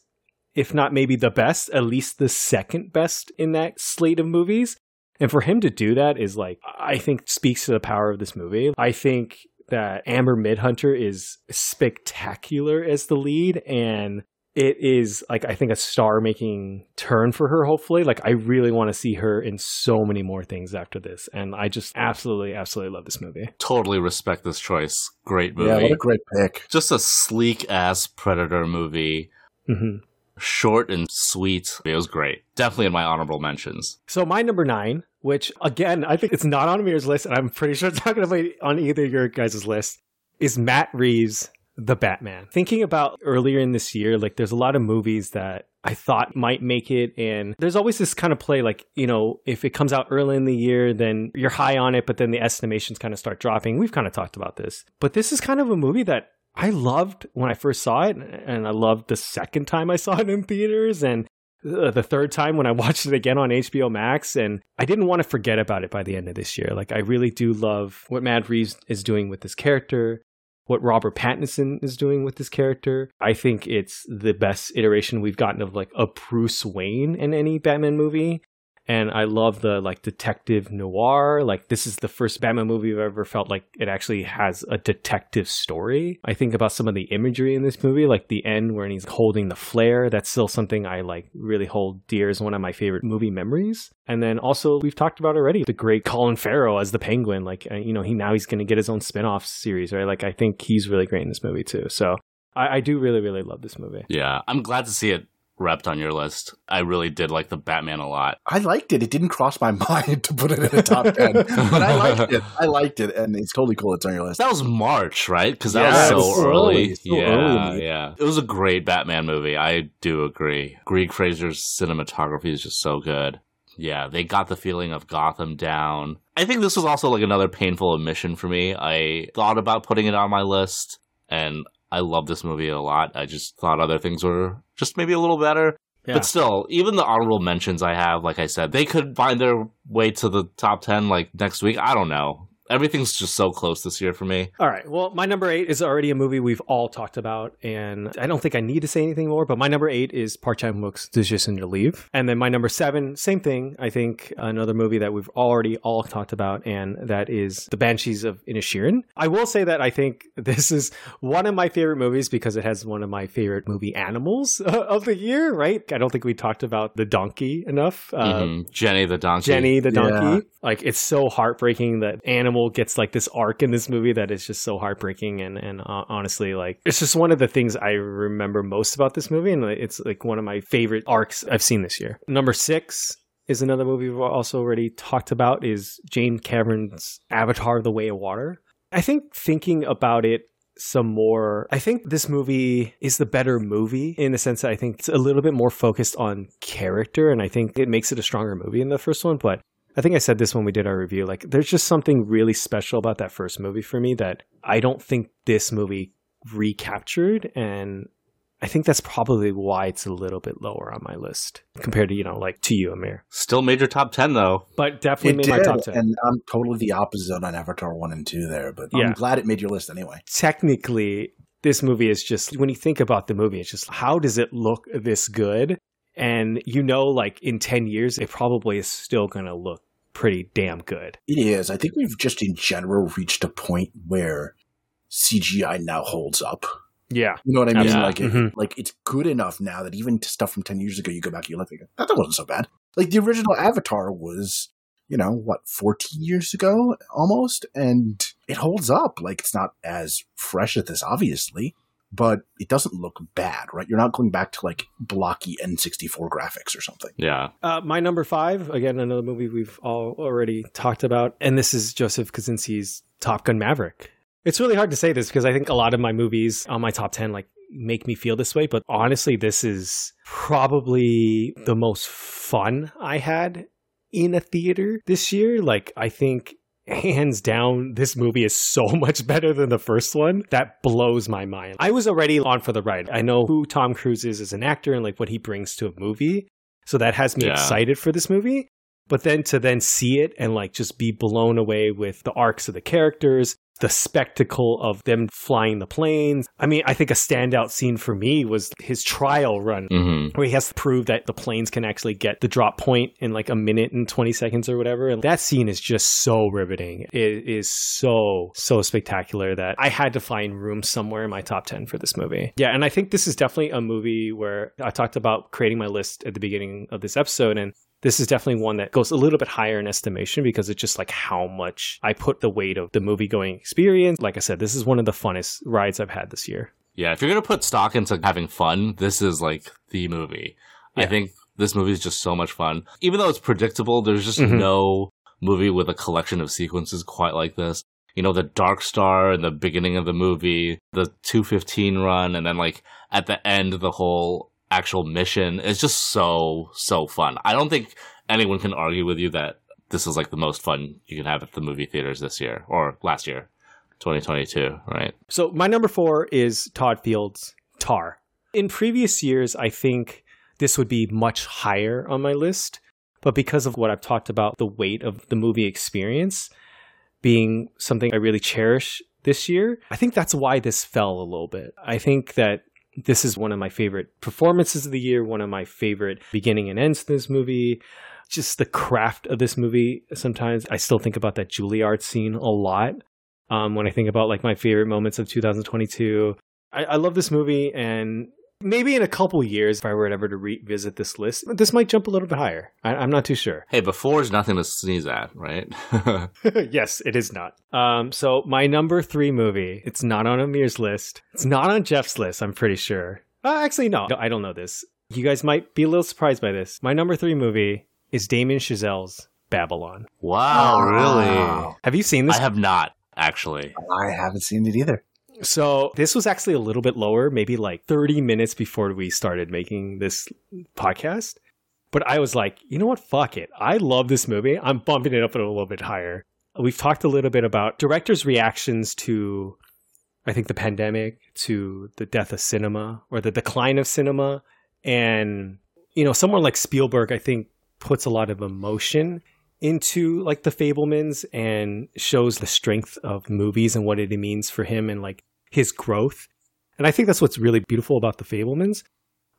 if not maybe the best, at least the second best in that slate of movies. And for him to do that is like, I think speaks to the power of this movie. I think that Amber Midthunder is spectacular as the lead and it is like I think a star making turn for her hopefully. Like I really want to see her in so many more things after this. And I just absolutely, absolutely love this movie. Totally respect this choice. Great movie. Yeah, what a great pick. Just a sleek ass Predator movie. Mm-hmm. Short and sweet. It was great. Definitely in my honorable mentions. So my number nine, which again, I think it's not on Amir's list, and I'm pretty sure it's not going to be on either of your guys' list, is Matt Reeves' the Batman. Thinking about earlier in this year, like there's a lot of movies that I thought might make it. And there's always this kind of play like, you know, if it comes out early in the year, then you're high on it, but then the estimations kind of start dropping. We've kind of talked about this. But this is kind of a movie that I loved when I first saw it, and I loved the second time I saw it in theaters, and uh, the third time when I *laughs* watched it again on HBO Max, and I didn't want to forget about it by the end of this year. Like, I really do love what Matt Reeves is doing with this character, what Robert Pattinson is doing with this character. I think it's the best iteration we've gotten of like a Bruce Wayne in any Batman movie and I love the like detective noir. Like this is the first Batman movie I've ever felt like it actually has a detective story. I think about some of the imagery in this movie, like the end where he's holding the flare. That's still something I like really hold dear as one of my favorite movie memories. And then also we've talked about already the great Colin Farrell as the Penguin. Like uh, you know he now he's going to get his own spin-off series, right? Like I think he's really great in this movie too. So I, I do really really love this movie. Yeah, I'm glad to see it repped on your list. I really did like the Batman a lot. I liked it. It didn't cross my *laughs* mind to put it in the top 10, but I liked it. I liked it, and it's totally cool it's on your list. That was March, right? Because that yeah, was so early. early. Yeah, early. yeah. It was a great Batman movie. I do agree. Greig Fraser's cinematography is just so good. Yeah, they got the feeling of Gotham down. I think this was also like another painful admission for me. I thought about putting it on my list, and I love this movie a lot. I just thought other things were just maybe a little better. Yeah. But still, even the honorable mentions I have, like I said, they could find their way to the top 10 like next week. I don't know everything's just so close this year for me. All right. Well, my number eight is already a movie we've all talked about, and I don't think I need to say anything more. But my number eight is Park Chan Wook's Decision to Leave, and then my number seven, same thing. I think another movie that we've already all talked about, and that is The Banshees of Inisherin. I will say that I think *laughs* this is one of my favorite movies because it has one of my favorite movie animals *laughs* of the year. Right? I don't think we talked about the donkey enough. Mm-hmm. Uh, Jenny the donkey. Jenny the donkey. Yeah. Like it's so heartbreaking that animal gets like this arc in this movie that is just so heartbreaking and and uh, honestly like it's just one of the things I remember most about this movie and it's like one of my favorite arcs I've seen this year. Number 6 is another movie we've also already talked about is James Cameron's Avatar The Way of Water. I think thinking about it some more. I think this movie is the better movie in the sense that I think it's a little bit more focused on character, and I think it makes it a stronger movie in the first one. But I think I said this when we did our review. Like, there's just something really special about that first movie for me that I don't think this movie recaptured. And I think that's probably why it's a little bit lower on my list compared to, you know, like to you, Amir. Still made your top 10, though. But definitely it made did, my top 10. And I'm totally the opposite on Avatar 1 and 2 there, but yeah. I'm glad it made your list anyway. Technically, this movie is just, when you think about the movie, it's just how does it look this good? And you know, like in 10 years, it probably is still going to look pretty damn good. It is. I think we've just in general reached a point where CGI now holds up. Yeah. You know what I mean? Yeah. Like, mm-hmm. like it's good enough now that even stuff from 10 years ago, you go back and you look like that, that wasn't so bad. Like the original Avatar was, you know, what, 14 years ago almost? And it holds up. Like it's not as fresh as this, obviously, but it doesn't look bad, right? You're not going back to like blocky N64 graphics or something. Yeah. Uh, my number five, again, another movie we've all already talked about, and this is Joseph Kosinski's Top Gun Maverick. It's really hard to say this because I think a lot of my movies on my top 10 like make me feel this way, but honestly, this is probably the most fun I had in a theater this year. Like, I think hands down, this movie is so *laughs* much better than the first one. That blows my mind. I was already on for the ride. I know who Tom Cruise is as an actor and like what he brings to a movie. So that has me yeah. excited for this movie. But then to then see it and like just be blown away with the arcs of the characters, the spectacle of them flying the planes. I mean, I think a standout scene for me was his trial run mm-hmm. where he has to prove that the planes can actually get the drop point in like a minute and 20 seconds or whatever. And that scene is just so riveting. It is so, so spectacular that I had to find room somewhere in my top 10 for this movie. Yeah. And I think this is definitely a movie where I talked about creating my list at the beginning of this episode. And this is definitely one that goes a little bit higher in estimation because it's just like how much I put the weight of the movie going experience. Like I said, this is one of the funnest rides I've had this year. Yeah, if you're going to put stock into having fun, this is like the movie. Yeah. I think this movie is just so much fun. Even though it's predictable, there's just mm-hmm. no movie with a collection of sequences quite like this. You know, the Dark Star in the beginning of the movie, the 215 run, and then like at the end, the whole actual mission is just so so fun. I don't think anyone can argue with you that this is like the most fun you can have at the movie theaters this year or last year. 2022, right? So my number four is Todd Field's Tar. In previous years, I think this would be much higher on my list. But because of what I've talked about, the weight of the movie experience being something I really cherish this year, I think that's why this fell a little bit. I think that this is one of my favorite performances of the year, one of my favorite beginning and ends to this movie. Just the craft of this movie. Sometimes I still think about that Juilliard scene a lot. Um, when I think about like my favorite moments of 2022, I, I love this movie, and Maybe in a couple years, if I were ever to revisit this list, this might jump a little bit higher. I, am not too sure. Hey, before is nothing to sneeze at, right? *laughs* *laughs* yes, it is not. Um, so my number three movie, it's not on Amir's list. It's not on Jeff's list. I'm pretty sure. Uh, actually, no, I don't know this. You guys might be a little surprised by this. My number three movie is Damien Chazelle's Babylon. Wow, really? Have you seen this? I have not actually. I haven't seen it either. So this was actually a little bit lower, maybe like 30 minutes before we started making this podcast. But I was like, you know what? Fuck it. I love this movie. I'm bumping it up a little bit higher. We've talked a little bit about directors' reactions to, I think, the pandemic, to the death of cinema or the decline of cinema. And, you know, someone like Spielberg, I think, puts a lot of emotion into like the Fabelmans and shows the strength of movies and what it means for him and like his growth. And I think that's what's really beautiful about the Fabelmans.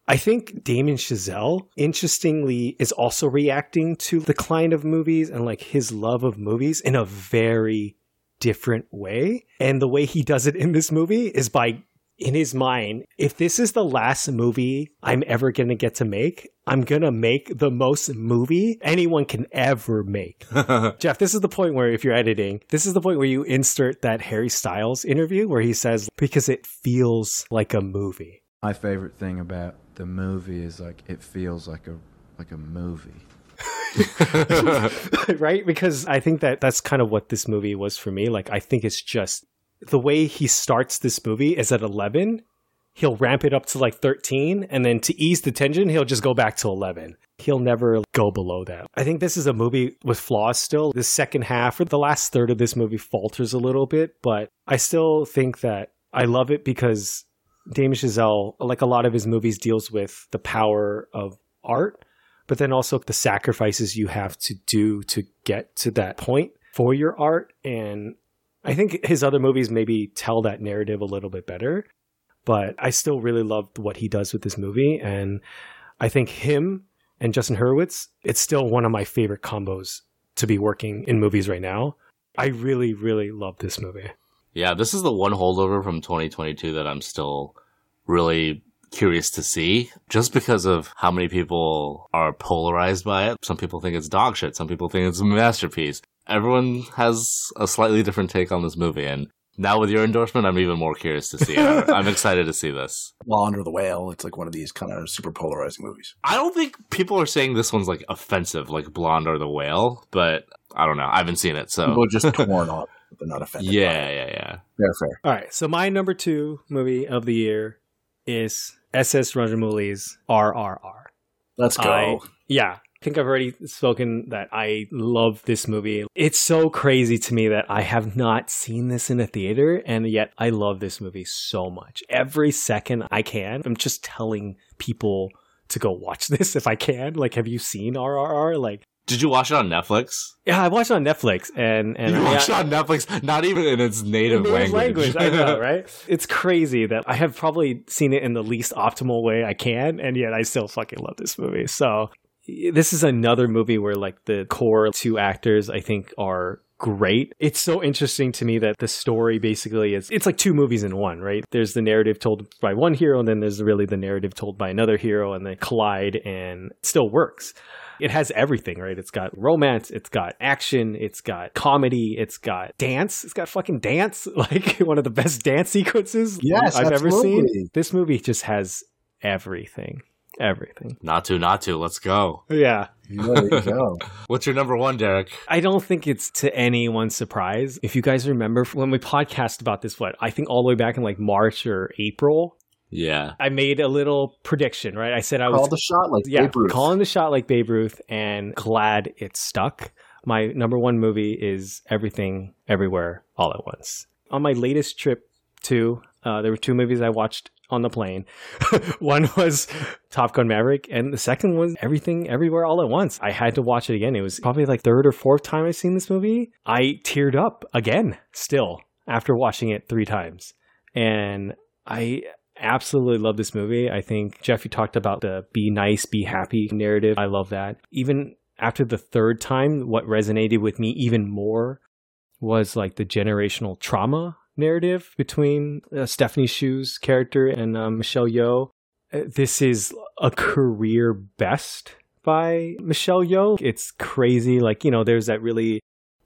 I think Damien Chazelle, interestingly, is also reacting to the decline of movies and like his love of movies in a very different way. And the way he does it in this movie is by in his mind, if this is the last movie I'm ever going to get to make, I'm going to make the most movie anyone can ever make. *laughs* Jeff, this is the point where if you're editing, this is the point where you insert that Harry Styles interview where he says, because it feels like a movie. My favorite thing about the movie is like it feels like a like a movie. *laughs* right? Because I think that that's kind of what this movie was for me. Like I think it's just the way he starts this movie is at 11 he'll ramp it up to like 13 and then to ease the tension he'll just go back to 11 he'll never go below that. I think this is a movie with flaws still. The second half or the last third of this movie falters a little bit but i still think that i love it because damien chazelle like a lot of his movies deals with the power of art but then also the sacrifices you have to do to get to that point for your art. And I think his other movies maybe tell that narrative a little bit better, but I still really loved what he does with this movie. And I think him and Justin Hurwitz, it's still one of my favorite combos to be working in movies right now. I really, really love this movie. Yeah, this is the one holdover from 2022 that I'm still really curious to see just because of how many people are polarized by it. Some people think it's dog shit. Some people think it's a masterpiece everyone has a slightly different take on this movie, and now with your endorsement, I'm even more curious to see it. I'm *laughs* excited to see this. Well, Under the Whale, it's like one of these kind of super polarizing movies. I don't think people are saying this one's like offensive, like Blonde or the Whale, but I don't know. I haven't seen it, so people are just torn *laughs* on. They're not offended. Yeah, yeah, yeah. Fair, fair. All right. So my number two movie of the year is SS Rajamouli's RRR. Let's go. I, yeah, I think I've already spoken that I love this movie. It's so crazy to me that I have not seen this in a theater, and yet I love this movie so much. Every second I can, I'm just telling people to go watch *laughs* this if I can. Like, have you seen RRR? Like, did you watch it on Netflix? Yeah, I watched it on Netflix, and and you watched yeah, it on Netflix, not even in its native in language. language. I know, *laughs* right? It's crazy that I have probably seen it in the least optimal way I can, and yet I still fucking love this movie. So this is another movie where like the core two actors I think are great. It's so interesting to me that the story basically is it's like two movies in one, right? There's the narrative told by one hero and then there's really the narrative told by another hero and they collide and it still works. It has everything, right? It's got romance, it's got action, it's got comedy, it's got dance, it's got fucking dance, *laughs* like one of the best dance sequences yes, I've absolutely. ever seen. This movie just has everything everything. Not to, not to. Let's go. Yeah. There you go. *laughs* What's your number one, Derek? I don't think it's to anyone's surprise. If you guys remember when we podcast about this, what I think all the way back in like March or April. Yeah. I made a little prediction, right? I said I was called the shot like yeah, Babe Ruth. calling the shot like Babe Ruth, and glad it stuck. My number one movie is Everything, Everywhere, All at Once. On my latest trip to, uh, there were two movies I watched on the plane. *laughs* one was Top Gun Maverick, and the second was Everything Everywhere All at Once. I had to watch it again. It was probably like third or fourth time I've seen this movie. I teared up again, still, after watching it three times. And I absolutely love this movie. I think Jeffy talked about the be nice, be happy narrative. I love that. Even after the third time, what resonated with me even more was like the generational trauma narrative between uh, Stephanie Hsu's character and uh, Michelle Yeoh. Uh, this is a career best by Michelle Yeoh. It's crazy. Like, you know, there's that really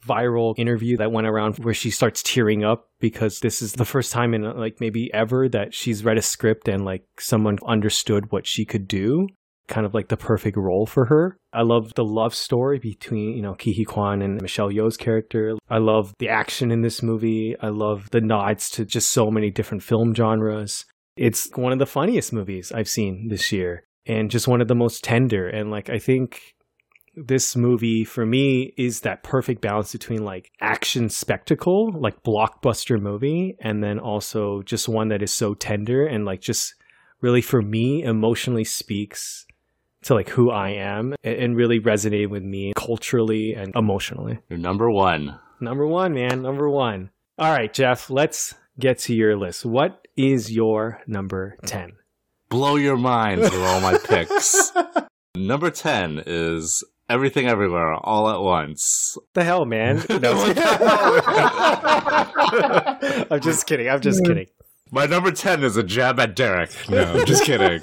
viral interview that went around where she starts tearing up because this is the first time in like maybe ever that she's read a script and like someone understood what she could do kind of like the perfect role for her. I love the love story between, you know, Huy Quan and Michelle Yeoh's character. I love the action in this movie. I love the nods to just so many different film genres. It's one of the funniest movies I've seen this year and just one of the most tender. And like, I think this movie for me is that perfect balance between like action spectacle, like blockbuster movie, and then also just one that is so tender and like just really for me emotionally speaks to like who I am and really resonate with me culturally and emotionally. You're number one. Number one, man. Number one. All right, Jeff, let's get to your list. What is your number 10? Blow your mind with all my *laughs* picks. number 10 is Everything Everywhere All at Once. The hell, man? *laughs* No. *laughs* I'm just kidding. I'm just kidding. My number 10 is a jab at Derek. No, I'm just kidding.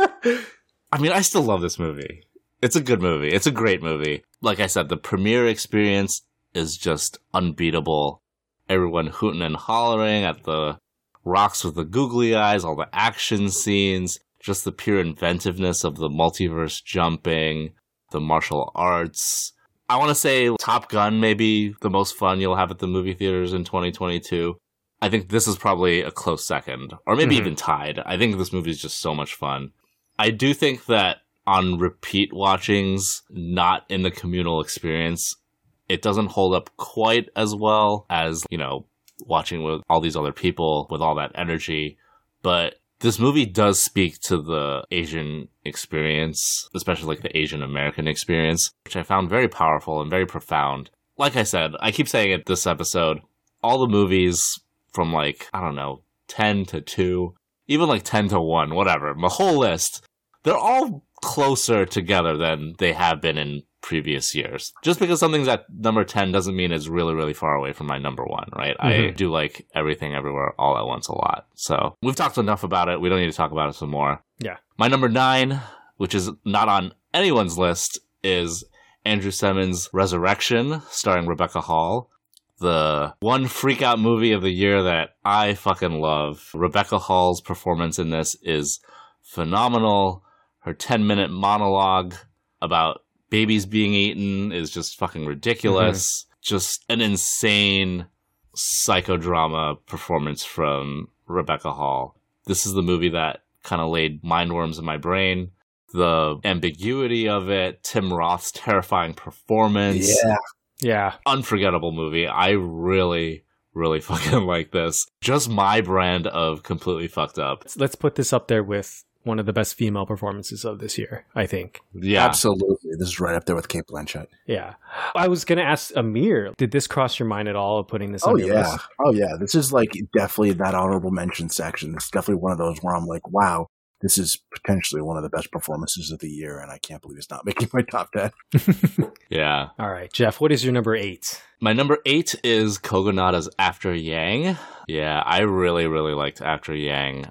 I mean, I still love this movie. It's a good movie. It's a great movie. Like I said, the premiere experience is just unbeatable. Everyone hooting and hollering at the rocks with the googly eyes, all the action scenes, just the pure inventiveness of the multiverse jumping, the martial arts. I want to say Top Gun may be the most fun you'll have at the movie theaters in 2022. I think this is probably a close second, or maybe mm-hmm. even tied. I think this movie is just so much fun. I do think that on repeat watchings, not in the communal experience, it doesn't hold up quite as well as, you know, watching with all these other people with all that energy. But this movie does speak to the Asian experience, especially like the Asian American experience, which I found very powerful and very profound. Like I said, I keep saying it this episode, all the movies from like, I don't know, 10 to 2, even like 10 to 1, whatever, the whole list they're all closer together than they have been in previous years. Just because something's at number 10 doesn't mean it's really, really far away from my number one, right? Mm-hmm. I do like everything everywhere all at once a lot. So we've talked enough about it. We don't need to talk about it some more. Yeah. My number nine, which is not on anyone's list, is Andrew Semans' Resurrection, starring Rebecca Hall. The one freakout movie of the year that I fucking love. Rebecca Hall's performance in this is phenomenal her 10 minute monologue about babies being eaten is just fucking ridiculous. Mm-hmm. Just an insane psychodrama performance from Rebecca Hall. This is the movie that kind of laid mindworms in my brain. The ambiguity of it, Tim Roth's terrifying performance. Yeah. Yeah. Unforgettable movie. I really, really *laughs* fucking like this. Just my brand of completely fucked up. Let's put this up there with one of the best female performances of this year, I think. Yeah. Absolutely. This is right up there with Cate Blanchett. Yeah. I was going to ask Amir, did this cross your mind at all of putting this oh, on your yeah. list? Oh, yeah. This is like definitely that honorable mention section. It's definitely one of those where I'm like, wow, this is potentially one of the best performances of the year, and I can't believe it's not *laughs* making my top 10. *laughs* yeah. All right, Jeff, what is your number eight? My number eight is Kogonada's After Yang. Yeah, I really, really liked After Yang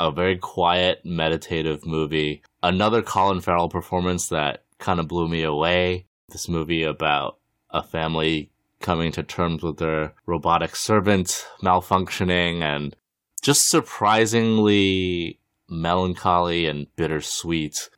a very quiet, meditative movie. Another Colin Farrell performance that kind of blew me away. This movie about a family coming to terms with their robotic servant malfunctioning and just surprisingly melancholy and bittersweet.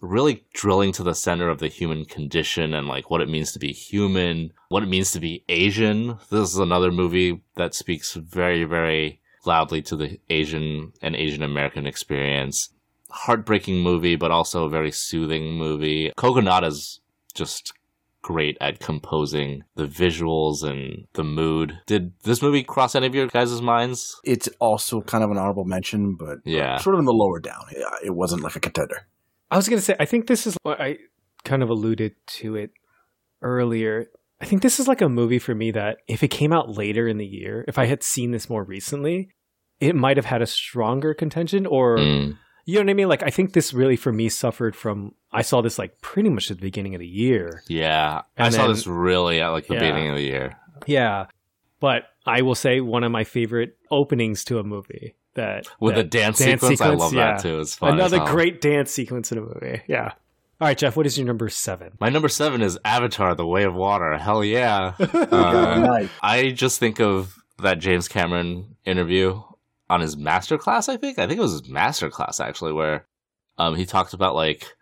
Really drilling to the center of the human condition and like what it means to be human, what it means to be Asian. This is another movie that speaks very, very loudly to the Asian and Asian American experience. Heartbreaking movie, but also a very soothing movie. Kogonada is just great at composing the visuals and the mood. Did this movie cross any of your guys' minds? It's also kind of an honorable mention, but yeah, sort of in the lower down. It wasn't like a contender. I was going to say, I think this is what I kind of alluded to it earlier. I think this is like a movie for me that if it came out later in the year, if I had seen this more recently, it might have had a stronger contention or. Mm you know what I mean? Like, I think this really for me suffered from. I saw this like pretty much at the beginning of the year. Yeah, and I then, saw this really at like the yeah, beginning of the year. Yeah, but I will say one of my favorite openings to a movie that with that a dance, dance sequence, sequence. I love yeah. that too. It's fun. Another great dance sequence in a movie. Yeah. All right, Jeff. What is your number seven? My number seven is Avatar: The Way of Water. Hell yeah! *laughs* uh, I just think of that James Cameron interview on his master class, I think. I think it was his master class actually, where um he talked about like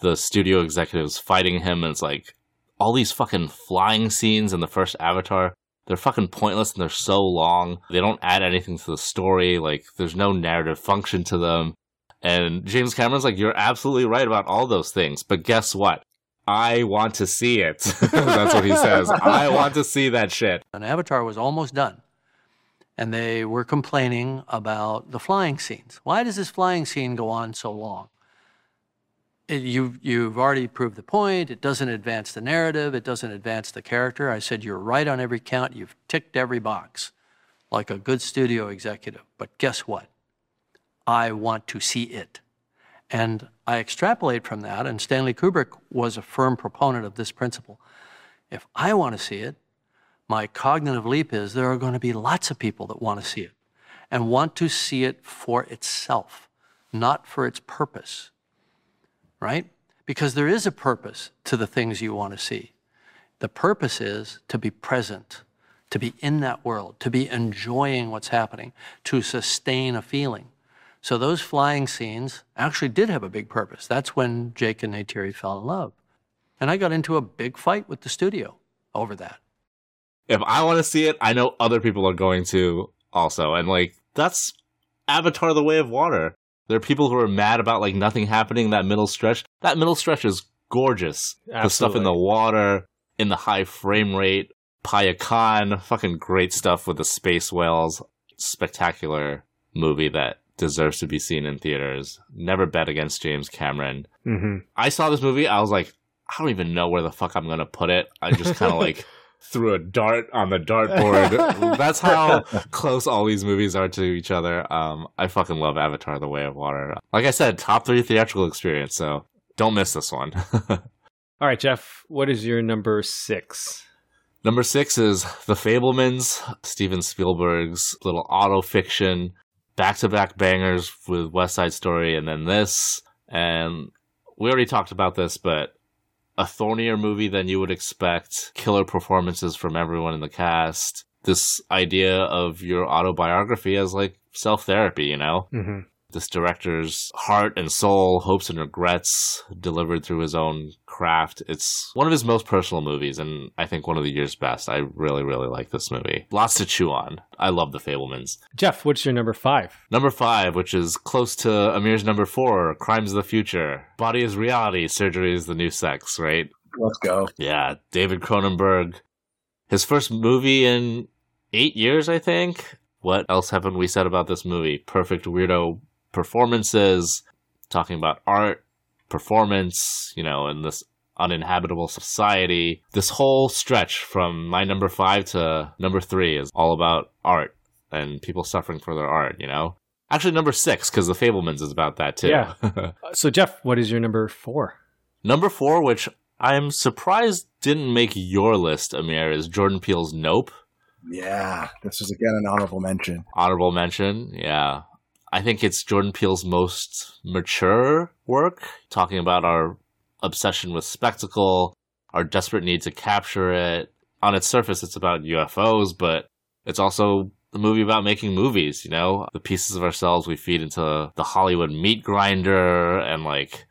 the studio executives fighting him and it's like all these fucking flying scenes in the first Avatar, they're fucking pointless and they're so long. They don't add anything to the story, like there's no narrative function to them. And James Cameron's like, You're absolutely right about all those things, but guess what? I want to see it. *laughs* That's what he says. *laughs* I want to see that shit. And Avatar was almost done and they were complaining about the flying scenes. Why does this flying scene go on so long? It, you've, you've already proved the point. It doesn't advance the narrative. It doesn't advance the character. I said, You're right on every count. You've ticked every box like a good studio executive. But guess what? I want to see it. And I extrapolate from that, and Stanley Kubrick was a firm proponent of this principle. If I want to see it, my cognitive leap is there are going to be lots of people that want to see it and want to see it for itself, not for its purpose, right? Because there is a purpose to the things you want to see. The purpose is to be present, to be in that world, to be enjoying what's happening, to sustain a feeling. So those flying scenes actually did have a big purpose. That's when Jake and Neytiri fell in love. And I got into a big fight with the studio over that if I want to see it, I know other people are going to also. And like that's Avatar: The Way of Water. There are people who are mad about like nothing happening that middle stretch. That middle stretch is gorgeous. Absolutely. The stuff in the water, in the high frame rate, Payakan, fucking great stuff with the space whales. Spectacular movie that deserves to be seen in theaters. Never bet against James Cameron. Mm-hmm. I saw this movie. I was like, I don't even know where the fuck I'm gonna put it. I just kind of *laughs* like threw a dart on the dartboard. *laughs* That's how close all these movies are to each other. Um, I fucking love Avatar: The Way of Water. Like I said, top three theatrical experience. So don't miss this one. *laughs* all right, Jeff. What is your number six? Number six is The Fabelmans, Steven Spielberg's little auto fiction, back to back bangers with West Side Story, and then this. And we already talked about this, but a thornier movie than you would expect, killer performances from everyone in the cast. This idea of your autobiography as like self therapy, you know? Mm-hmm this director's heart and soul, hopes and regrets delivered through his own craft. It's one of his most personal movies, and I think one of the year's best. I really, really like this movie. Lots to chew on. I love The Fabelmans. Jeff, what's your number five? Number five, which is close to Amir's number four, Crimes of the Future. Body is reality, surgery is the new sex, right? Let's go. Yeah, David Cronenberg. His first movie in eight years, I think. What else haven't we said about this movie? Perfect weirdo performances, talking about art, performance, you know, in this uninhabitable society. This whole stretch from my number five to number three is all about art and people suffering for their art, you know? Actually, number six, because The Fabelmans is about that too. Yeah. *laughs* so, Jeff, what is your number four? Number four, which I'm surprised didn't make your list, Amir, is Jordan Peele's Nope. Yeah, this is again an honorable mention. Honorable mention, yeah. I think it's Jordan Peele's most mature work, talking about our obsession with spectacle, our desperate need to capture it. On its surface, it's about UFOs, but it's also the movie about making movies, you know? The pieces of ourselves we feed into the Hollywood meat grinder and like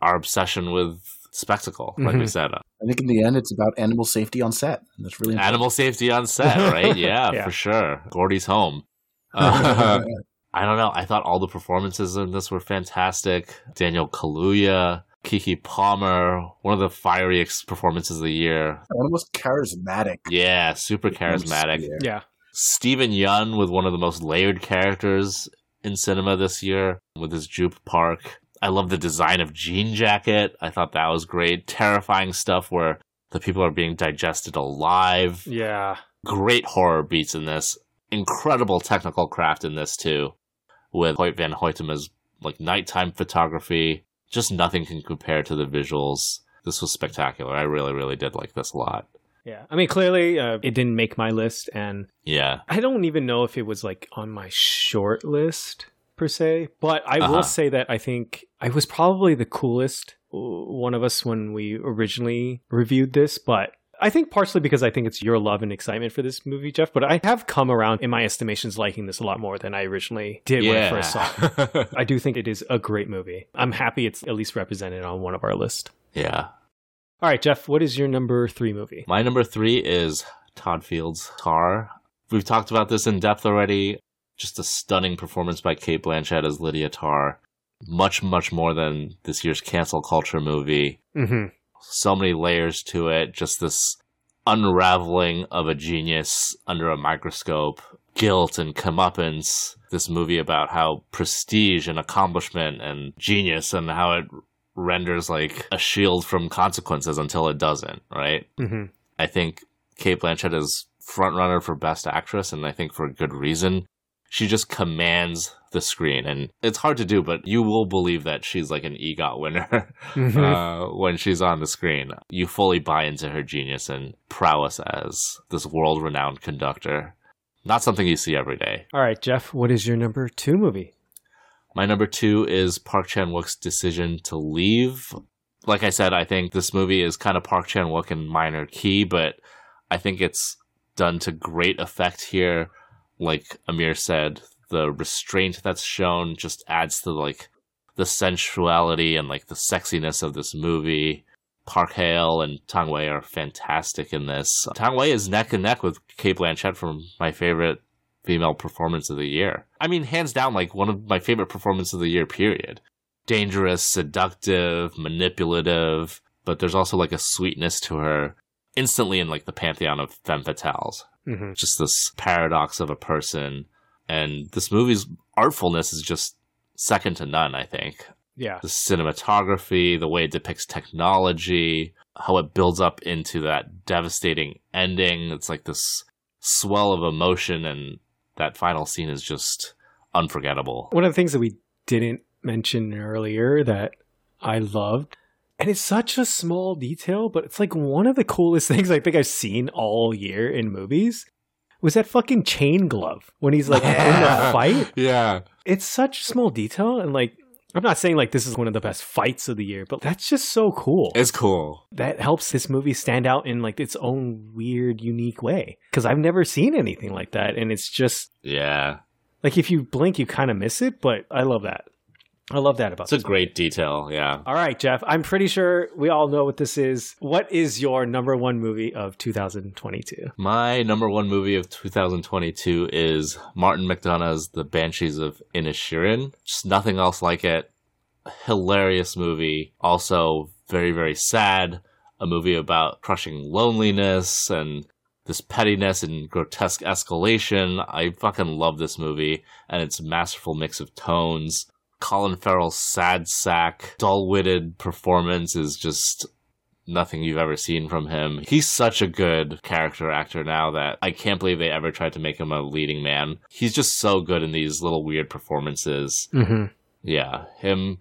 our obsession with spectacle, like mm-hmm. we said. I think in the end, it's about animal safety on set. That's really important. animal safety on set, right? Yeah, *laughs* yeah, for sure. Gordy's home. *laughs* Uh, I don't know. I thought all the performances in this were fantastic. Daniel Kaluuya, Keke Palmer, one of the fieriest performances of the year. One of the most charismatic. Yeah, super charismatic. Yeah. Yeah. Steven Yeun with one of the most layered characters in cinema this year with his Jupe Park. I love the design of Jean Jacket. I thought that was great. Terrifying stuff where the people are being digested alive. Yeah. Great horror beats in this. Incredible technical craft in this too. With Hoyt van Hoytema's like nighttime photography. Just nothing can compare to the visuals. This was spectacular. I really, really did like this a lot. Yeah. I mean, clearly uh, it didn't make my list. And Yeah. I don't even know if it was like on my short list per se. But I Uh-huh. will say that I think I was probably the coolest uh, one of us when we originally reviewed this. But I think partially because I think it's your love and excitement for this movie, Jeff. But I have come around in my estimations liking this a lot more than I originally did when I first saw it. I do think it is a great movie. I'm happy it's at least represented on one of our list. yeah. All right, Jeff, what is your number three movie? My number three is Todd Field's Tar. We've talked about this in depth already. Just a stunning performance by Cate Blanchett as Lydia Tar. Much, much more than this year's cancel culture movie. Mm-hmm. So many layers to it. Just this unraveling of a genius under a microscope. Guilt and comeuppance. This movie about how prestige and accomplishment and genius and how it renders like a shield from consequences until it doesn't, right? Mm-hmm. I think Cate Blanchett is frontrunner for Best Actress, and I think for good reason. She just commands the screen, and it's hard to do, but you will believe that she's like an EGOT winner *laughs* Mhm. uh, when she's on the screen. You fully buy into her genius and prowess as this world-renowned conductor. Not something you see every day. All right, Jeff, what is your number two movie? My number two is Park Chan Wook's decision to leave. Like I said, I think this movie is kind of Park Chan Wook in minor key, but I think it's done to great effect here. Like Amir said, the restraint that's shown just adds to like the sensuality and like the sexiness of this movie. Park Hae-il and Tang Wei are fantastic in this. Tang Wei is neck and neck with Cate Blanchett from my favorite female performance of the year. I mean, hands down, like one of my favorite performances of the year, period. Dangerous, seductive, manipulative, but there's also like a sweetness to her instantly in like the pantheon of femme fatales. Mm-hmm. Just this paradox of a person. And this movie's artfulness is just second to none, I think. Yeah. The cinematography, the way it depicts technology, how it builds up into that devastating ending. It's like this swell of emotion and that final scene is just unforgettable. One of the things that we didn't mention earlier that I loved, and it's such a small detail, but it's like one of the coolest *laughs* things I think I've seen all year in movies was that fucking chain glove when he's like in the fight. *laughs* Yeah. It's such small detail, and like I'm not saying like this is one of the best fights of the year, but that's just so cool. It's cool. that helps this movie stand out in like its own weird, unique way. Because I've never seen anything like that, and it's just Yeah. like if you blink, you kind of miss it. But I love that. I love that about It's a this great detail. Yeah. All right, Jeff. I'm pretty sure we all know what this is. What is your number one movie of 2022? My number one movie of 2022 is Martin McDonagh's The Banshees of Inisherin. Just nothing else like it. Hilarious movie. Also very, very sad. A movie about crushing loneliness and this pettiness and grotesque escalation. I fucking love this movie and its masterful mix of tones. Colin Farrell's sad sack, dull-witted performance is just nothing you've ever seen from him. He's such a good character actor now that I can't believe they ever tried to make him a leading man. He's just so good in these little weird performances. Mm-hmm. Yeah, him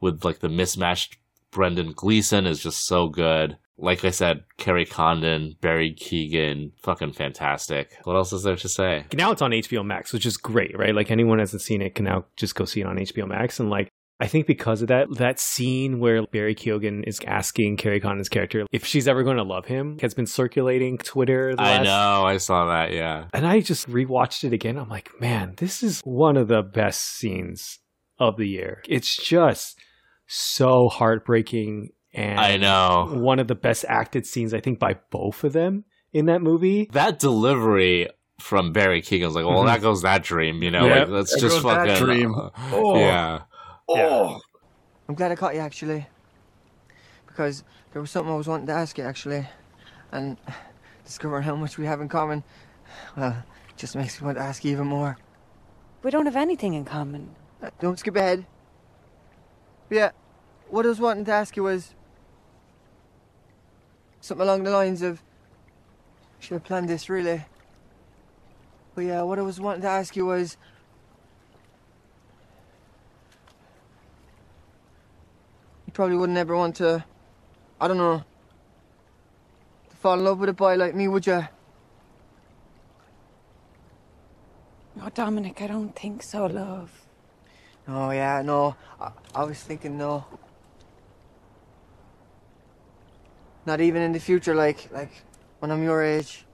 with like the mismatched Brendan Gleeson is just so good. Like I said, Kerry Condon, Barry Keoghan, fucking fantastic. What else is there to say? Now it's on HBO Max, which is great, right? Like anyone hasn't seen it can now just go see it on HBO Max. And like, I think because of that, that scene where Barry Keoghan is asking Kerry Condon's character if she's ever going to love him has been circulating Twitter. The I last- know, I saw that, yeah. And I just rewatched it again. I'm like, man, this is one of the best scenes of the year. It's just so heartbreaking and I know. one of the best acted scenes I think by both of them in that movie. That delivery from Barry Keoghan was like, well, Mhm. that goes that dream, you know? Yeah. Like, that's There just goes that fucking. dream. uh, Oh. Yeah. Oh, I'm glad I caught you, actually. because there was something I was wanting to ask you actually, and discovering how much we have in common, well, just makes me want to ask you even more. We don't have anything in common. Uh, don't skip ahead. Yeah, what I was wanting to ask you was something along the lines of, should have planned this really. But yeah, what I was wanting to ask you was, you probably wouldn't ever want to, I don't know, to fall in love with a boy like me, would you? Oh, Dominic, I don't think so, love. Oh yeah, no. I, I was thinking no. Not even in the future, like like when I'm your age.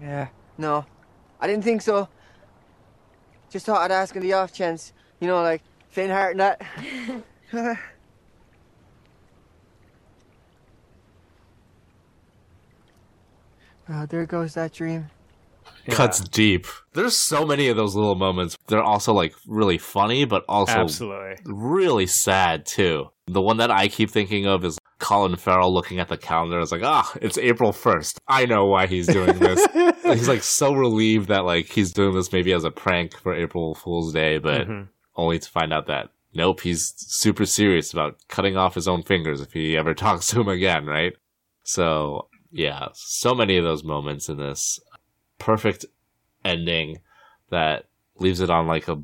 Yeah, no. I didn't think so. Just thought I'd ask in the off chance. You know, like faint heart and that. *laughs* *laughs* Oh, there goes that dream. Yeah. Cuts deep. There's so many of those little moments. They're also like really funny, but also Absolutely. really sad too. The one that I keep thinking of is Colin Farrell looking at the calendar. It's like, ah, it's April 1st. I know why he's doing this. *laughs* he's like so relieved that like he's doing this maybe as a prank for April Fool's Day, but mm-hmm. only to find out that nope, he's super serious about cutting off his own fingers if he ever *laughs* talks to him again, right? So yeah, so many of those moments in this perfect ending that leaves it on like a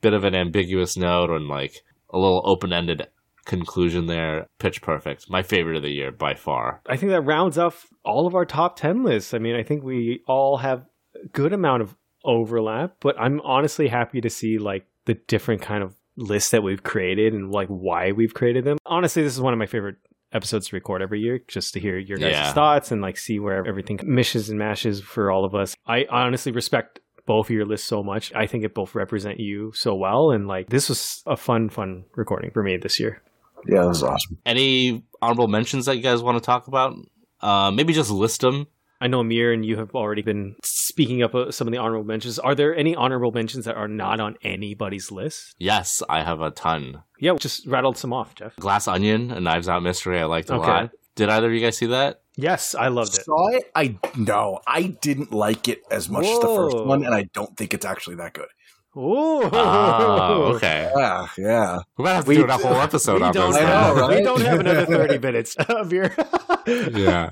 bit of an ambiguous note and like a little open ended conclusion there. Pitch perfect. My favorite of the year by far. I think that rounds off all of our top 10 lists. I mean, I think we all have a good amount of overlap, but I'm honestly happy to see like the different kind of lists that we've created and like why we've created them. Honestly, this is one of my favorite episodes to record every year just to hear your guys' yeah. thoughts and like see where everything mishes and mashes for all of us. I honestly respect both of your lists so much. I think it both represent you so well. And like this was a fun, fun recording for me this year. Yeah, that was awesome. Any honorable mentions that you guys want to talk about? Uh, maybe just list them I know Amir and you have already been speaking up uh, some of the honorable mentions. Are there any honorable mentions that are not on anybody's list? Yes, I have a ton. Yeah, just rattled some off, Jeff. Glass Onion, a Knives Out mystery, I liked a okay. lot. Did either of you guys see that? Yes, I loved it. Saw it? I no, I didn't like it as much Whoa. as the first one, and I don't think it's actually that good. Oh, oh, okay. *laughs* Yeah, yeah. We're gonna have to we, do a whole episode on this. Know, right? We don't have another thirty minutes of your. *laughs* yeah.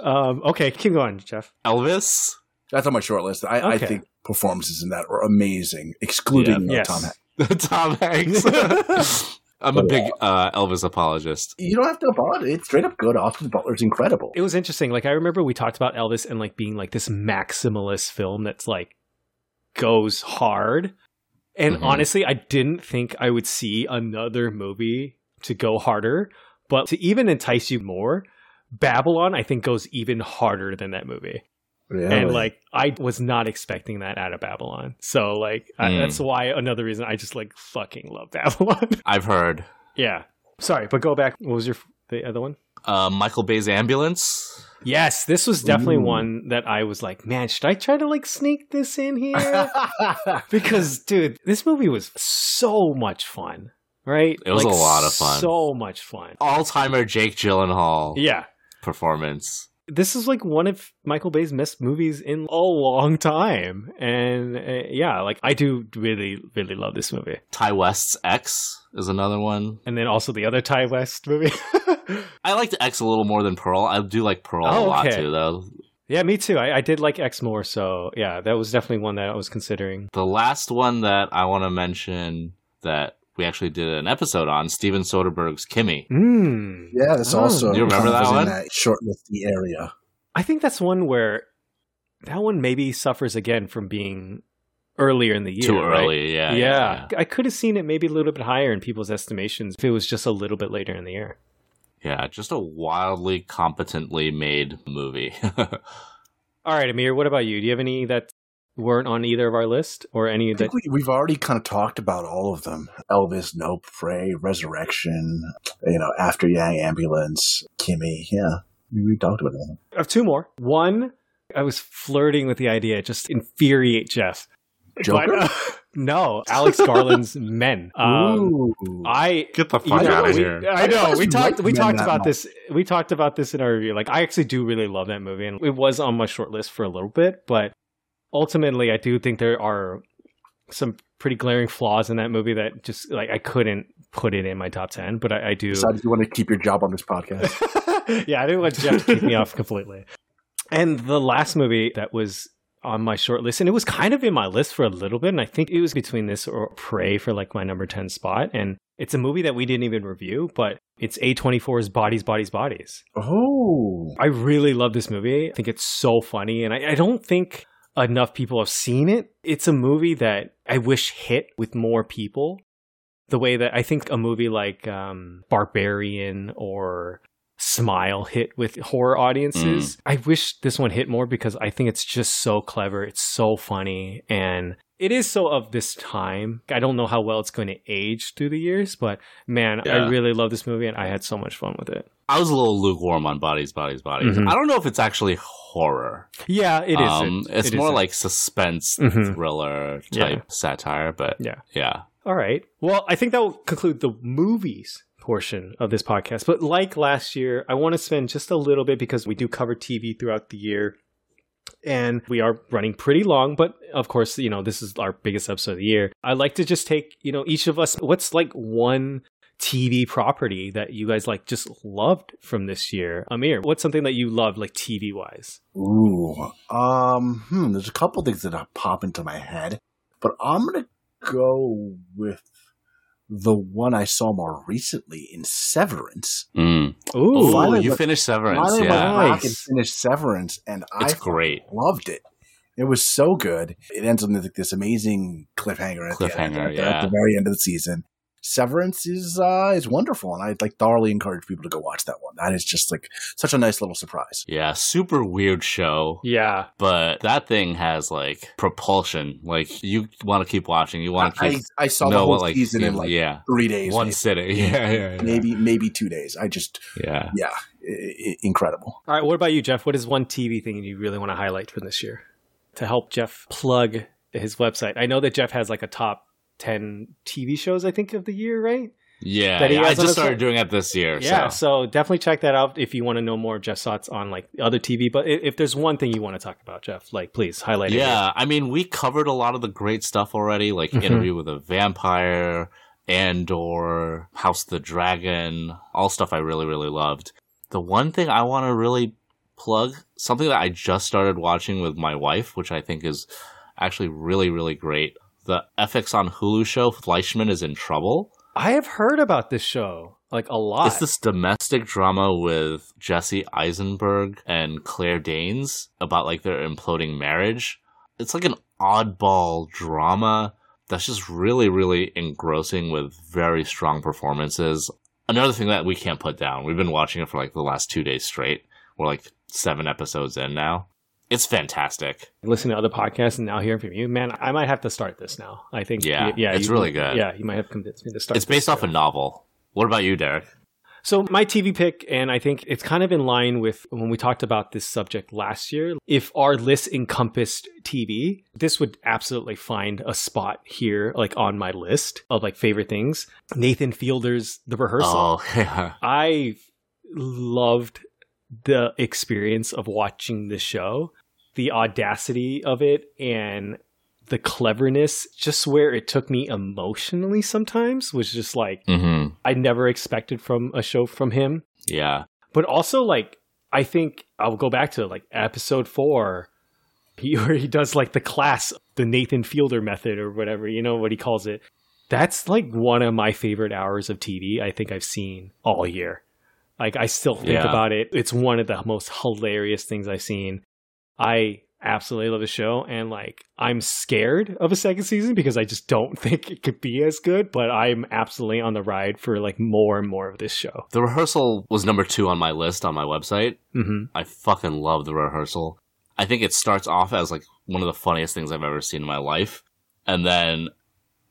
Um, okay, keep going, Jeff. Elvis. That's on my short list. I, okay. I think performances in that were amazing, excluding yeah. uh, yes. Tom Hanks. *laughs* Tom Hanks. I'm a big uh, Elvis apologist. You don't have to apologize. It's straight up good. Austin Butler's incredible. It was interesting. Like I remember we talked about Elvis and like being like this maximalist film that's like goes hard. And mm-hmm. honestly, I didn't think I would see another movie to go harder. But to even entice you more, Babylon, I think, goes even harder than that movie. Really? And like, I was not expecting that out of Babylon. So like, mm. I, that's why another reason I just like fucking love *laughs* Babylon. I've heard. Yeah. Sorry, but go back. What was your the other one? Uh, Michael Bay's Ambulance. Yes, this was definitely Ooh. one that I was like, man, should I try to like sneak this in here? *laughs* because, dude, this movie was so much fun, right? It was like, a lot of fun. So much fun. All timer Jake Gyllenhaal. Yeah. Performance. This is like one of Michael Bay's best movies in a long time. And uh, yeah, like I do really, really love this movie. Ti West's X is another one. And then also the other Ti West movie. *laughs* I liked X a little more than Pearl. I do like Pearl oh, a lot okay. too, though. Yeah, me too. I, I, did like X more, so yeah, that was definitely one that I was considering. The last one that I want to mention that we actually did an episode on Steven Soderbergh's Kimi. Mm. Yeah, that's oh. also you remember that one? That shortlisty area. I think that's one where that one maybe suffers again from being earlier in the year. Too right? early, yeah, yeah, yeah. I could have seen it maybe a little bit higher in people's estimations if it was just a little bit later in the year. Yeah, just a wildly competently made movie. *laughs* All right, Amir, what about you? Do you have any that weren't on either of our list or any I that we, have already kind of talked about all of them elvis nope prey resurrection you know after yang ambulance kimi yeah we, we talked about them i have two more one i was flirting with the idea just infuriate jeff Joker? But, uh, *laughs* no, Alex Garland's *laughs* Men. Um, Ooh. I Get the you fuck know, out of we- here. I know. I We talked. We talked about much. this. We talked about this in our review. Like, I actually do really love that movie, and it was on my short list for a little bit. But ultimately, I do think there are some pretty glaring flaws in that movie that just like I couldn't put it in my top ten. But I, I do. decided you want to keep your job on this podcast. *laughs* yeah, I didn't want Jeff to keep me off completely. And the last movie that was on my short list, and it was kind of in my list for a little bit, and I think it was between this or Prey for like my number 10 spot. And it's a movie that we didn't even review, but it's A24's Bodies, Bodies, Bodies. Oh, I really love this movie. I think it's so funny, and I, I don't think enough people have seen it. It's a movie that I wish hit with more people. The way that I think a movie like um, Barbarian or Smile hit with horror audiences. I wish this one hit more because I think it's just so clever. It's so funny and it is so of this time. I don't know how well it's going to age through the years, but man, I really love this movie and I had so much fun with it. I was a little lukewarm on bodies, bodies, bodies. Mhm. I don't know if it's actually horror. Yeah, it is. Um, it's It more isn't. like suspense Mhm. thriller Yeah. type satire, but Yeah. yeah. All right. Well, I think that will conclude the movies portion of this podcast. But like last year, I want to spend just a little bit because we do cover TV throughout the year. And we are running pretty long, but of course, you know, this is our biggest episode of the year. I'd like to just take, you know, each of us, what's like one TV property that you guys like just loved from this year? Amir, what's something that you loved, like TV wise? ooh. Um, hmm. There's a couple things that pop into my head, but I'm gonna go with the one I saw more recently in Severance. Mm. Ooh, Oh, finally, you finished Severance, Finally, yeah. went back and Nice. finished Severance, and I It's great. loved it. It was so good. It ends on like this amazing cliffhanger at, the, end, at, yeah. at the very end of the season. Severance is uh, is wonderful, and I'd like thoroughly encourage people to go watch that one. That is just like such a nice little surprise. Yeah, super weird show. yeah. But that thing has like propulsion. Like you want to keep watching. You want to I, keep I saw the know whole like season in like yeah three days, one maybe, sitting. *laughs* Yeah, yeah, yeah. maybe maybe two days. I just Yeah. yeah, i- i- incredible. All right, what about you, Jeff? What is one TV thing you really want to highlight from this year to help Jeff plug his website? I know that Jeff has like a top 10 TV shows, I think, of the year, right? Yeah, That he yeah, I just started doing it this year. Yeah, so. so definitely check that out if you want to know more of Jeff's thoughts on like other TV. But if there's one thing you want to talk about, Jeff, like please highlight it. Yeah, I mean, we covered a lot of the great stuff already, like Mhm. Interview with a Vampire, Andor, House of the Dragon, all stuff I really, really loved. The one thing I want to really plug, something that I just started watching with my wife, which I think is actually really, really great. The FX on Hulu show, Fleischman is in Trouble. I have heard about this show like a lot. It's this domestic drama with Jesse Eisenberg and Claire Danes about like their imploding marriage. It's like an oddball drama that's just really, really engrossing with very strong performances. Another thing that we can't put down. We've been watching it for like the last two days straight. We're like seven episodes in now. It's fantastic. Listen to other podcasts and now hearing from you, man. I might have to start this now. I think. Yeah, yeah, it's you- really good. Yeah, you might have convinced me to start. It's based off show. a novel. What about you, Derek? So my TV pick, and I think it's kind of in line with when we talked about this subject last year. If our list encompassed TV, this would absolutely find a spot here, like on my list of like favorite things. Nathan Fielder's The Rehearsal. Oh, *laughs* yeah. I loved the experience of watching the show, the audacity of it, and the cleverness. Just where it took me emotionally sometimes was just like hmm I never expected from a show from him. Yeah. But also, like, I think I'll go back to like episode four, *laughs* he, where he does like the class, the Nathan Fielder method or whatever, you know what he calls it. That's like one of my favorite hours of TV I think I've seen all year. Like, I still think Yeah. about it. It's one of the most hilarious things I've seen. I absolutely love the show. And like, I'm scared of a second season because I just don't *laughs* think it could be as good, but I'm absolutely on the ride for like more and more of this show. The rehearsal was number two on my list on my website. hmm I fucking love the rehearsal. I think it starts off as like one of the funniest things I've ever seen in my life. And then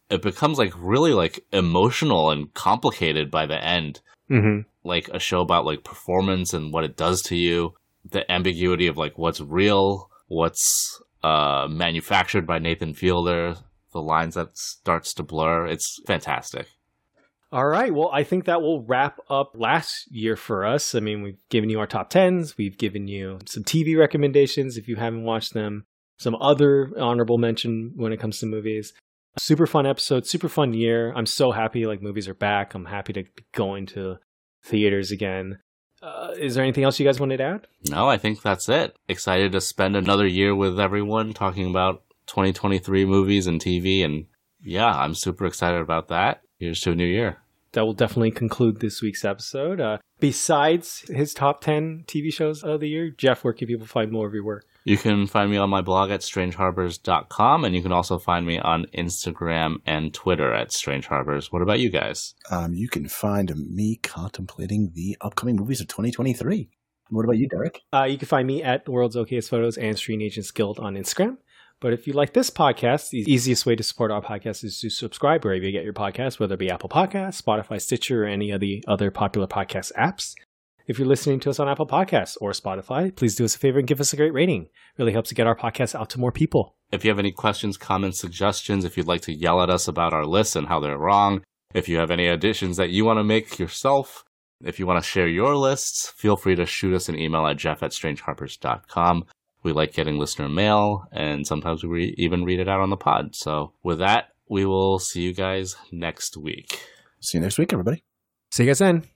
it becomes like really like emotional and complicated by the end. hmm Like a show about like performance and what it does to you. The ambiguity of like what's real, what's uh, manufactured by Nathan Fielder. The lines that starts to blur. It's fantastic. All right. Well, I think that will wrap up last year for us. I mean, we've given you our top 10s, we've given you some TV recommendations if you haven't watched them, some other honorable mention when it comes to movies. Super fun episode, super fun year. I'm so happy like movies are back. I'm happy to go into theaters again. Uh, is there anything else you guys wanted to add? No, I think that's it. Excited to spend another year with everyone talking about 2023 movies and TV. And yeah, I'm super excited about that. Here's to a new year that will definitely conclude this week's episode. Uh, besides his top 10 TV shows of the year, Jeff, where can people find more of your work? You can find me on my blog at strangeharbors.com, and you can also find me on Instagram and Twitter at Strange Harbors. What about you guys? Um, you can find me contemplating the upcoming movies of 2023. What about you, Derek? Uh, you can find me at World's Okayest Photos and Screen Agents Guild on Instagram. But if you like this podcast, the easiest way to support our podcast is to subscribe wherever you get your podcast, whether it be Apple Podcasts, Spotify, Stitcher, or any of the other popular podcast apps. If you're listening to us on Apple Podcasts or Spotify, please do us a favor and give us a great rating. It really helps to get our podcast out to more people. If you have any questions, comments, suggestions, if you'd like to yell at us about our lists and how they're wrong, if you have any additions that you want to make yourself, if you want to share your lists, feel free to shoot us an email at jeff at strangeharbors.com. We like getting listener mail, and sometimes we re- even read it out on the pod. So, with that, we will see you guys next week. See you next week, everybody. See you guys then.